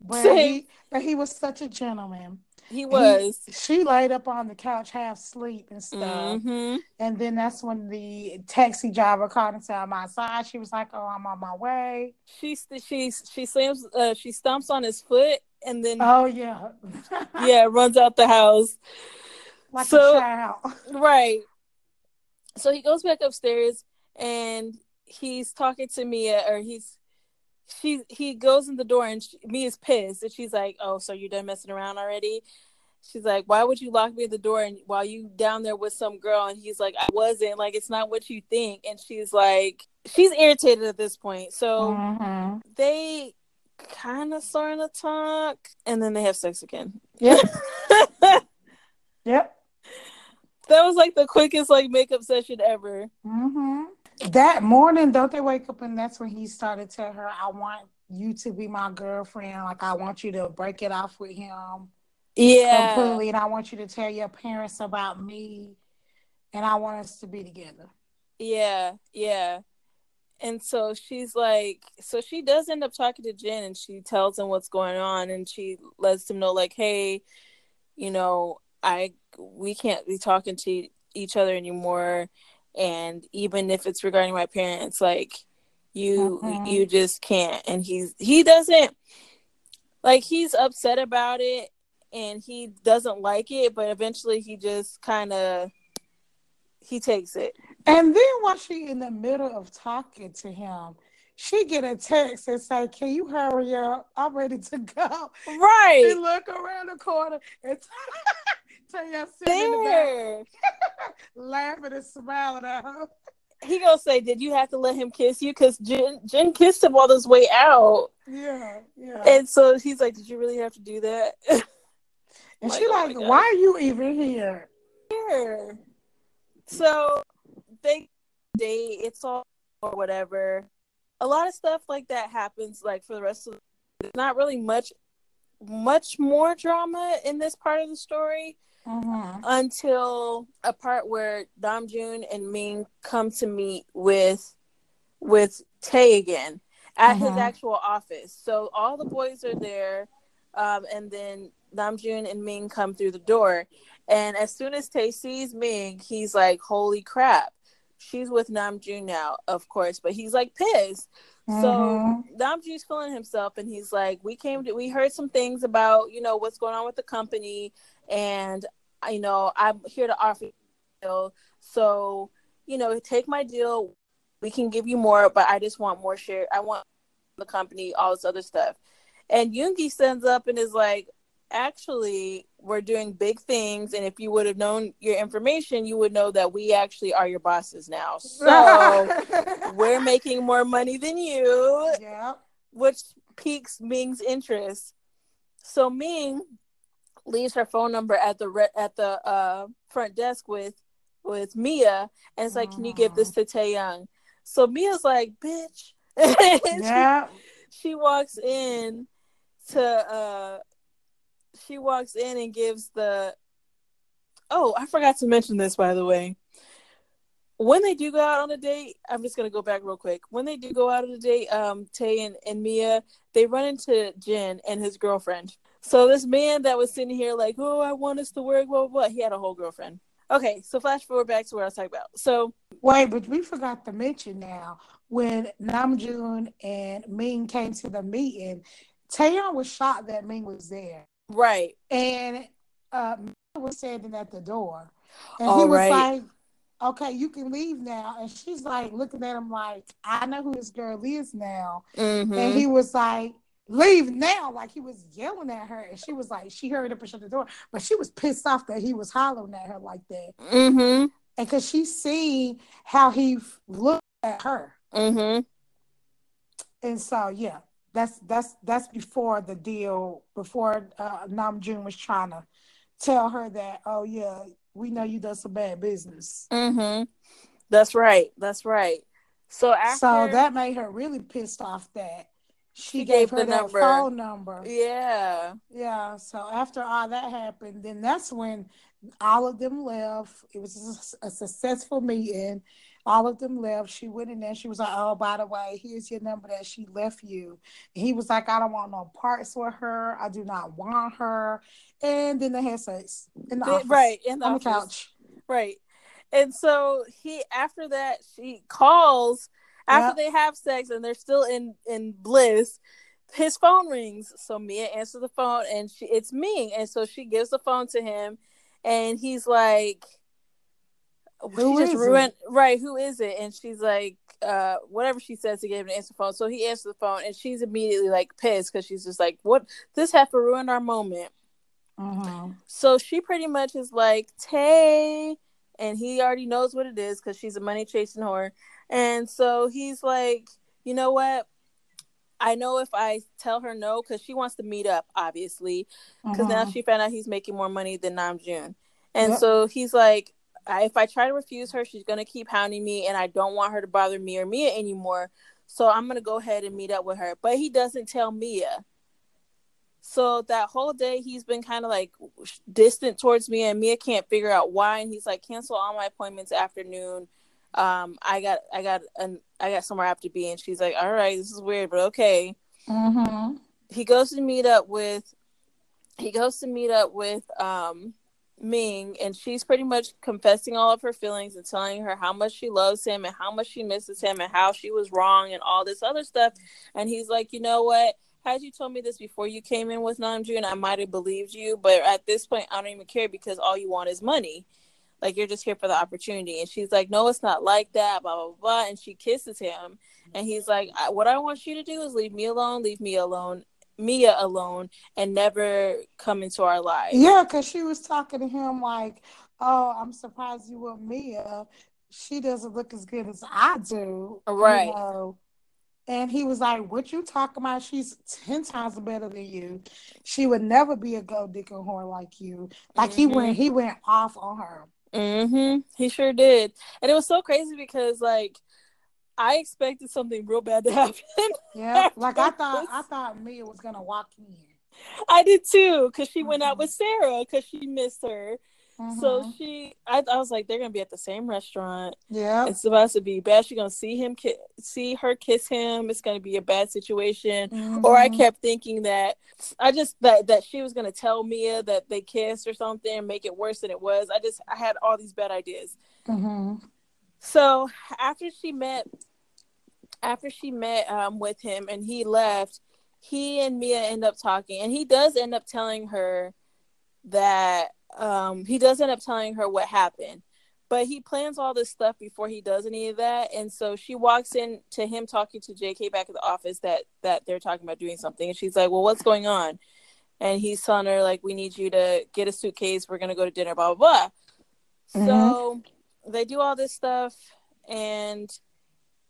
S3: But Same. he but he was such a gentleman.
S4: He was.
S3: He, she laid up on the couch half asleep and stuff. Mm-hmm. And then that's when the taxi driver called and said, I'm outside. She was like, Oh, I'm on my way.
S4: She she she slams uh, she stomps on his foot and then
S3: Oh yeah.
S4: yeah, runs out the house.
S3: Like so, a child.
S4: Right. So he goes back upstairs and he's talking to Mia or he's she he goes in the door and she, Mia's pissed and she's like, "Oh, so you're done messing around already?" She's like, "Why would you lock me in the door and while you down there with some girl?" And he's like, "I wasn't. Like, it's not what you think." And she's like, she's irritated at this point. So mm-hmm. they kind of starting to talk, and then they have sex again.
S3: Yeah. <laughs> yep.
S4: That was like the quickest like makeup session ever.
S3: Mm-hmm. That morning, don't they wake up and that's when he started to tell her, "I want you to be my girlfriend. Like I want you to break it off with him."
S4: Yeah,
S3: completely. And I want you to tell your parents about me, and I want us to be together.
S4: Yeah, yeah. And so she's like, so she does end up talking to Jen, and she tells him what's going on, and she lets him know, like, hey, you know, I we can't be talking to each other anymore. And even if it's regarding my parents like you mm-hmm. you just can't. And he's he doesn't like he's upset about it and he doesn't like it but eventually he just kind of he takes it
S3: and then while she in the middle of talking to him she get a text and say can you hurry up i'm ready to go <laughs>
S4: right
S3: she look around the corner and <laughs> Taya sitting there. in the back, laughing and smiling at her.
S4: He gonna say, "Did you have to let him kiss you?" Because Jen, Jen kissed him all this way out.
S3: Yeah, yeah.
S4: And so he's like, "Did you really have to do that?" <laughs>
S3: and like, she oh like, "Why are you even here?"
S4: Here. So they date. It's all or whatever. A lot of stuff like that happens. Like for the rest of, it's not really much, much more drama in this part of the story
S3: mm-hmm.
S4: until a part where Namjoon and Ming come to meet with with Tae again at mm-hmm. his actual office. So all the boys are there, um, and then Namjoon and Ming come through the door. And as soon as Tae sees Ming, he's like, "Holy crap!" She's with Namjoon now, of course, but he's like pissed. Mm-hmm. So Namjoon's feeling himself, and he's like, "We came to, we heard some things about, you know, what's going on with the company, and you know i'm here to offer you so you know take my deal we can give you more but i just want more share i want the company all this other stuff and Yoongi stands up and is like actually we're doing big things and if you would have known your information you would know that we actually are your bosses now so <laughs> we're making more money than you
S3: yeah
S4: which piques ming's interest so ming leaves her phone number at the re- at the uh, front desk with with Mia, and it's like, "Can you give this to Taehyung?" So Mia's like, "Bitch."
S3: yeah. <laughs>
S4: She, she, walks in to uh she walks in and gives the Oh, I forgot to mention this by the way. When they do go out on a date, I'm just gonna go back real quick. When they do go out on a date, um, Tae and, and Mia, they run into Jin and his girlfriend. So this man that was sitting here like, oh, I want us to work, blah, blah, he had a whole girlfriend. Okay, so flash forward back to what I was talking about. So
S3: wait, but we forgot to mention now when Namjoon and Ming came to the meeting, Taehyung was shocked that Ming was there.
S4: Right.
S3: And uh, was standing at the door. And All he was right. like, okay, you can leave now. And she's like looking at him like, I know who this girl is now.
S4: Mm-hmm.
S3: And he was like, leave now. Like he was yelling at her, and she was like, she hurried up and shut the door, but she was pissed off that he was hollering at her like that.
S4: Mm-hmm.
S3: And because she seen how he looked at her.
S4: Mm-hmm.
S3: And so yeah, that's that's that's before the deal, before uh Namjoon was trying to tell her that, oh yeah, we know you done some bad business.
S4: Mm-hmm. That's right. That's right. So after
S3: So that made her really pissed off that she,
S4: She
S3: gave,
S4: gave
S3: her
S4: the
S3: that
S4: number.
S3: phone number.
S4: Yeah.
S3: Yeah. So after all that happened, then that's when all of them left. It was a successful meeting. All of them left. She went in there. She was like, "Oh, by the way, here's your number that she left you." And he was like, "I don't want no parts with her. I do not want her." And then they had sex in the office,
S4: right, in the
S3: on
S4: office.
S3: the couch.
S4: Right. And so he after that she calls after they have sex and they're still in in bliss. His phone rings, so Mia answers the phone, and she it's me, and so she gives the phone to him, and he's like,
S3: Who
S4: she just
S3: is it?
S4: ruined right who is it and she's like uh whatever she says to get him to answer the phone so he answers the phone and she's immediately like pissed because she's just like what this heifer ruined our moment
S3: Mhm.
S4: so she pretty much is like Tae and he already knows what it is because she's a money chasing whore and so he's like you know what i know if i tell her no because she wants to meet up obviously because now
S3: Mhm.
S4: she found out he's making more money than Namjoon. And
S3: Yep.
S4: so he's like, I, if I try to refuse her, she's gonna keep hounding me, and I don't want her to bother me or Mia anymore. So I'm gonna go ahead and meet up with her. But he doesn't tell Mia. So that whole day he's been kind of like distant towards Mia, and Mia can't figure out why. And he's like, cancel all my appointments afternoon. Um, I got, I got, an, I got somewhere I have to be. And she's like, all right, this is weird, but okay
S3: Mhm.
S4: he goes to meet up with he goes to meet up with um Ming and she's pretty much confessing all of her feelings and telling her how much she loves him and how much she misses him and how she was wrong and all this other stuff. And he's like you know what? Had you told me this before you came in with Namjoon I might have believed you but at this point I don't even care because all you want is money. Like you're just here for the opportunity. And she's like no it's not like that blah blah blah and she kisses him. And he's like what I want you to do is leave me alone leave me alone Mia alone and never come into our lives.
S3: Yeah, because she was talking to him like, "Oh, I'm surprised you with Mia. She doesn't look as good as I do." you
S4: Right.
S3: know. And he was like, "What you talking about? She's ten times better than you. She would never be a gold digger whore like you. Like he
S4: Mhm.
S3: went, he went off on her.
S4: Mm-hmm. He sure did. And it was so crazy because like I expected something real bad to happen. <laughs>
S3: Yeah, like I thought. I thought Mia was gonna walk in.
S4: I did too, because she went out
S3: Mhm.
S4: with Sarah because she missed her. So
S3: Mhm.
S4: she, I, I was like, they're gonna be at the same restaurant.
S3: yeah,
S4: It's supposed to be bad. She's gonna see him, ki- see her kiss him. It's gonna be a bad situation. Or I
S3: Mhm.
S4: kept thinking that I just that that she was gonna tell Mia that they kissed or something make it worse than it was. I just I had all these bad ideas.
S3: Mhm.
S4: So after she met, after she met um, with him and he left, he and Mia end up talking, and he does end up telling her that um, he does end up telling her what happened. But he plans all this stuff before he does any of that, and so she walks in to him talking to JK back at the office that that they're talking about doing something, and she's like, "Well, what's going on?" And he's telling her like, "We need you to get a suitcase. We're gonna go to dinner." Blah blah blah. So they do all this stuff, and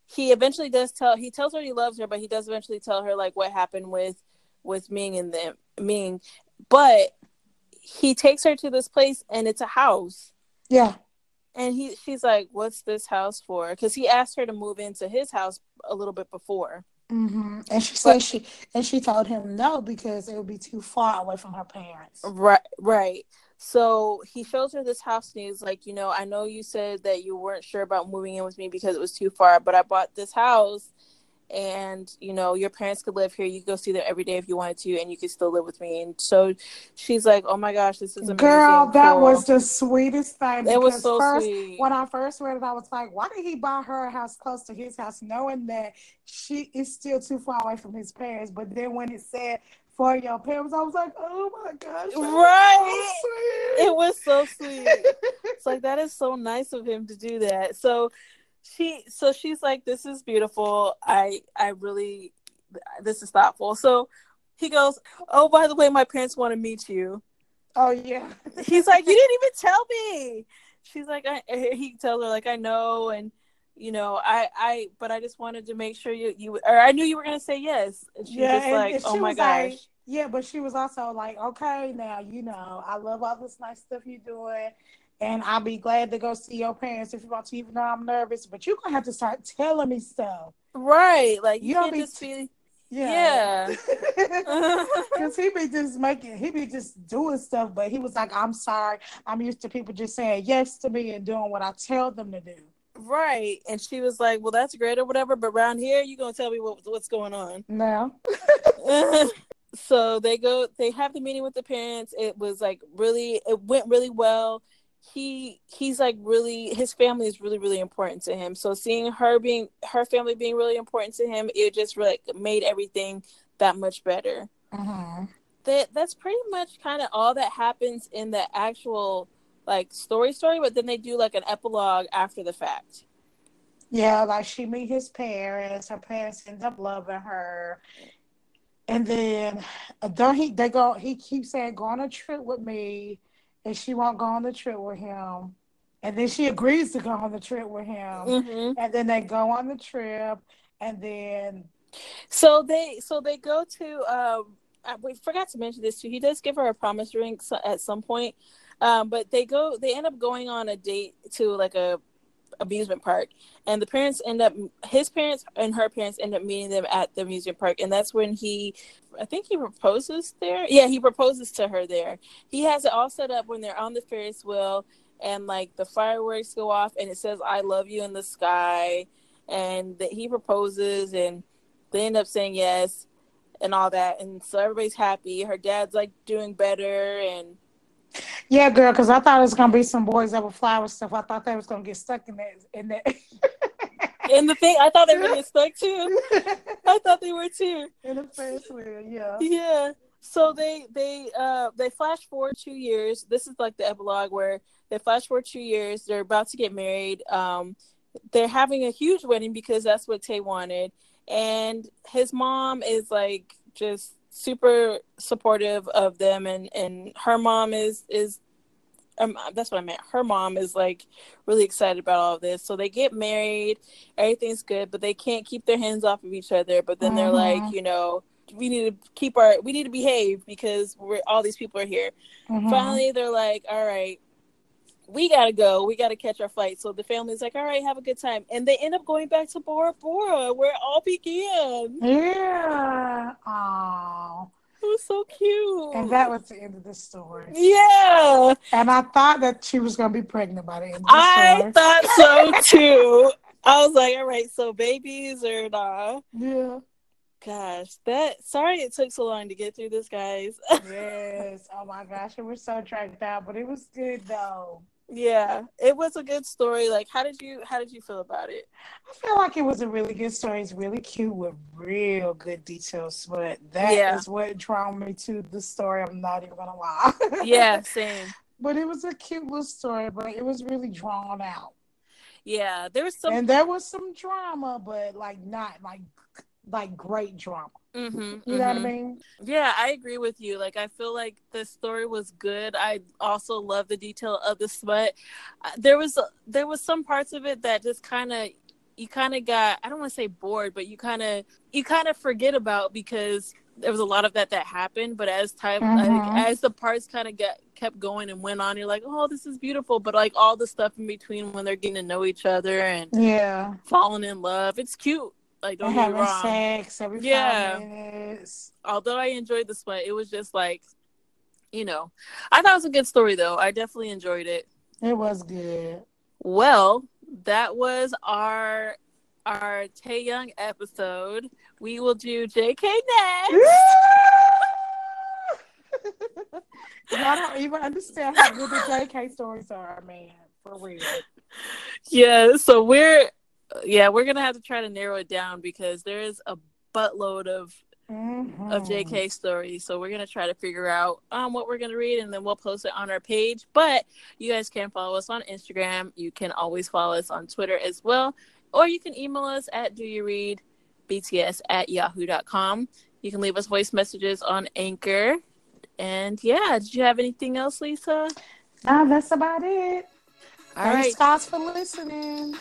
S4: he eventually does tell. He tells her he loves her, but he does eventually tell her like what happened with with Ming and them Ming. But he takes her to this place, and it's a house.
S3: yeah,
S4: And he, she's like, "What's this house for?" Because he asked her to move into his house a little bit before.
S3: Hmm And she said she and she told him no because it would be too far away from her parents.
S4: Right, right. So he shows her this house and he's like, you know, I know you said that you weren't sure about moving in with me because it was too far, but I bought this house and you know, your parents could live here. You could go see them every day if you wanted to and you could still live with me. And so she's like, Oh my gosh, this is amazing.
S3: Girl, that
S4: cool."
S3: was the sweetest thing.
S4: it was so
S3: first,
S4: sweet.
S3: When I first read it, I was like, why did he buy her a house close to his house, knowing that she is still too far away from his parents? But then when it said for your parents, I was like, oh my gosh.
S4: Right.
S3: so.
S4: It was so sweet. <laughs> it's like that is so nice of him to do that so she so she's like this is beautiful i i really this is thoughtful. So he goes, "Oh, by the way, my parents want to meet you."
S3: Oh yeah. <laughs>
S4: He's like, "You didn't even tell me." She's like, I, "He tells her like I know, and you know, I, I, but I just wanted to make sure you, you, or I knew you were gonna say yes." And she's
S3: Yeah,
S4: just
S3: and-
S4: like,
S3: and
S4: "Oh
S3: she
S4: my
S3: was
S4: gosh."
S3: like- Yeah, but she was also like, okay, now you know, I love all this nice stuff you're doing, and I'll be glad to go see your parents if you want to, even though I'm nervous. But you're gonna have to start telling me stuff.
S4: right, like you,
S3: don't be
S4: just be.
S3: Yeah.
S4: Yeah. <laughs>
S3: Cause he be just making, he be just doing stuff, but he was like, "I'm sorry, I'm used to people just saying yes to me and doing what I tell them to do."
S4: Right. And she was like, Well, that's great or whatever, but around here you gonna tell me what what's going on.
S3: Now, <laughs>
S4: so they go they have the meeting with the parents. It was like really it went really well. He he's like really his family is really, really important to him. So seeing her being her family being really important to him, it just like made everything that much better.
S3: Mhm.
S4: That that's pretty much kind of all that happens in the actual like story story, but then they do like an epilogue after the fact.
S3: yeah, like she meet his parents. Her parents end up loving her, and then don't he? They go. He keeps saying, "Go on a trip with me," and she won't go on the trip with him. And then she agrees to go on the trip with him.
S4: Mm-hmm.
S3: And then they go on the trip, and then
S4: So they so they go to um I- we forgot to mention this too. He does give her a promise ring so- at some point. Um but they go they end up going on a date to like a amusement park and the parents end up his parents and her parents end up meeting them at the amusement park and that's when he I think he proposes there. Yeah, he proposes to her there. He has it all set up when they're on the Ferris wheel and like the fireworks go off and it says I love you in the sky and that he proposes and they end up saying yes and all that and so everybody's happy her dad's like doing better and
S3: yeah, girl, because I thought it was gonna be some boys that would fly with stuff. I thought they was gonna get stuck in that in that. <laughs>
S4: And the thing i thought they were gonna get stuck too. <laughs> I thought they were too.
S3: In the Ferris wheel. Yeah.
S4: yeah. So they they uh they flash forward two years. This is like the epilogue where they flash forward two years. They're about to get married. Um they're having a huge wedding because that's what Tae wanted. And his mom is like just super supportive of them and and her mom is is um, that's what I meant. Her mom is like really excited about all of this. So they get married, everything's good, but they can't keep their hands off of each other. But then they're
S3: Mhm.
S4: like, you know, we need to keep our, we need to behave because we're all these people are here.
S3: Mhm.
S4: Finally, they're like, all right, we gotta go. We gotta catch our flight. So the family's like, all right, have a good time, and they end up going back to Bora Bora, where it all began.
S3: Yeah. Oh.
S4: It was so cute.
S3: And that was the end of the story.
S4: yeah.
S3: And I thought that she was gonna be pregnant by the end of the
S4: I
S3: story.
S4: thought so <laughs> too. I was like, all right, so babies or nah.
S3: yeah.
S4: Gosh, that sorry it took so long to get through this, guys. <laughs>
S3: Yes. Oh my gosh, it was so dragged out, but it was good though.
S4: Yeah, it was a good story. Like, how did you how did you feel about it?
S3: I feel like it was a really good story. It's really cute with real good details, but that is
S4: Yeah.
S3: what drew me to the story. I'm not even gonna lie.
S4: Yeah, <laughs> same.
S3: but it was a cute little story, but it was really drawn out.
S4: Yeah, there was some.
S3: and there was some drama, but like not like like great drama.
S4: Mhm,
S3: You know what I
S4: mhm.
S3: mean?
S4: Yeah, I agree with you. Like, I feel like the story was good. I also love the detail of the smut. Uh, There was there was some parts of it that just kind of you kind of got I don't want to say bored, but you kind of you kind of forget about because there was a lot of that that happened. But as time
S3: Mhm.
S4: like, as the parts kind of got kept going and went on, you're like, oh, this is beautiful. But like all the stuff in between when they're getting to know each other and
S3: Yeah.
S4: falling in love, it's cute. Like don't get me wrong
S3: sex every
S4: Yeah.
S3: five minutes.
S4: although I enjoyed the smut, it was just like, you know, I thought it was a good story though. I definitely enjoyed it.
S3: It was good.
S4: Well, that was our our Taehyung episode. We will do JK next. <laughs>
S3: I don't even understand how good the JK stories are, man. For real. <laughs>
S4: yeah, so we're yeah, we're gonna have to try to narrow it down because there is a buttload of
S3: Mhm.
S4: of JK stories. So we're gonna try to figure out um what we're gonna read and then we'll post it on our page. But you guys can follow us on Instagram. You can always follow us on Twitter as well. Or you can email us at do you read bts at yahoo.com. You can leave us voice messages on Anchor. And yeah, did you have anything else, Lisa?
S3: Nah, that's about it.
S4: All right.
S3: Thanks, guys, for listening.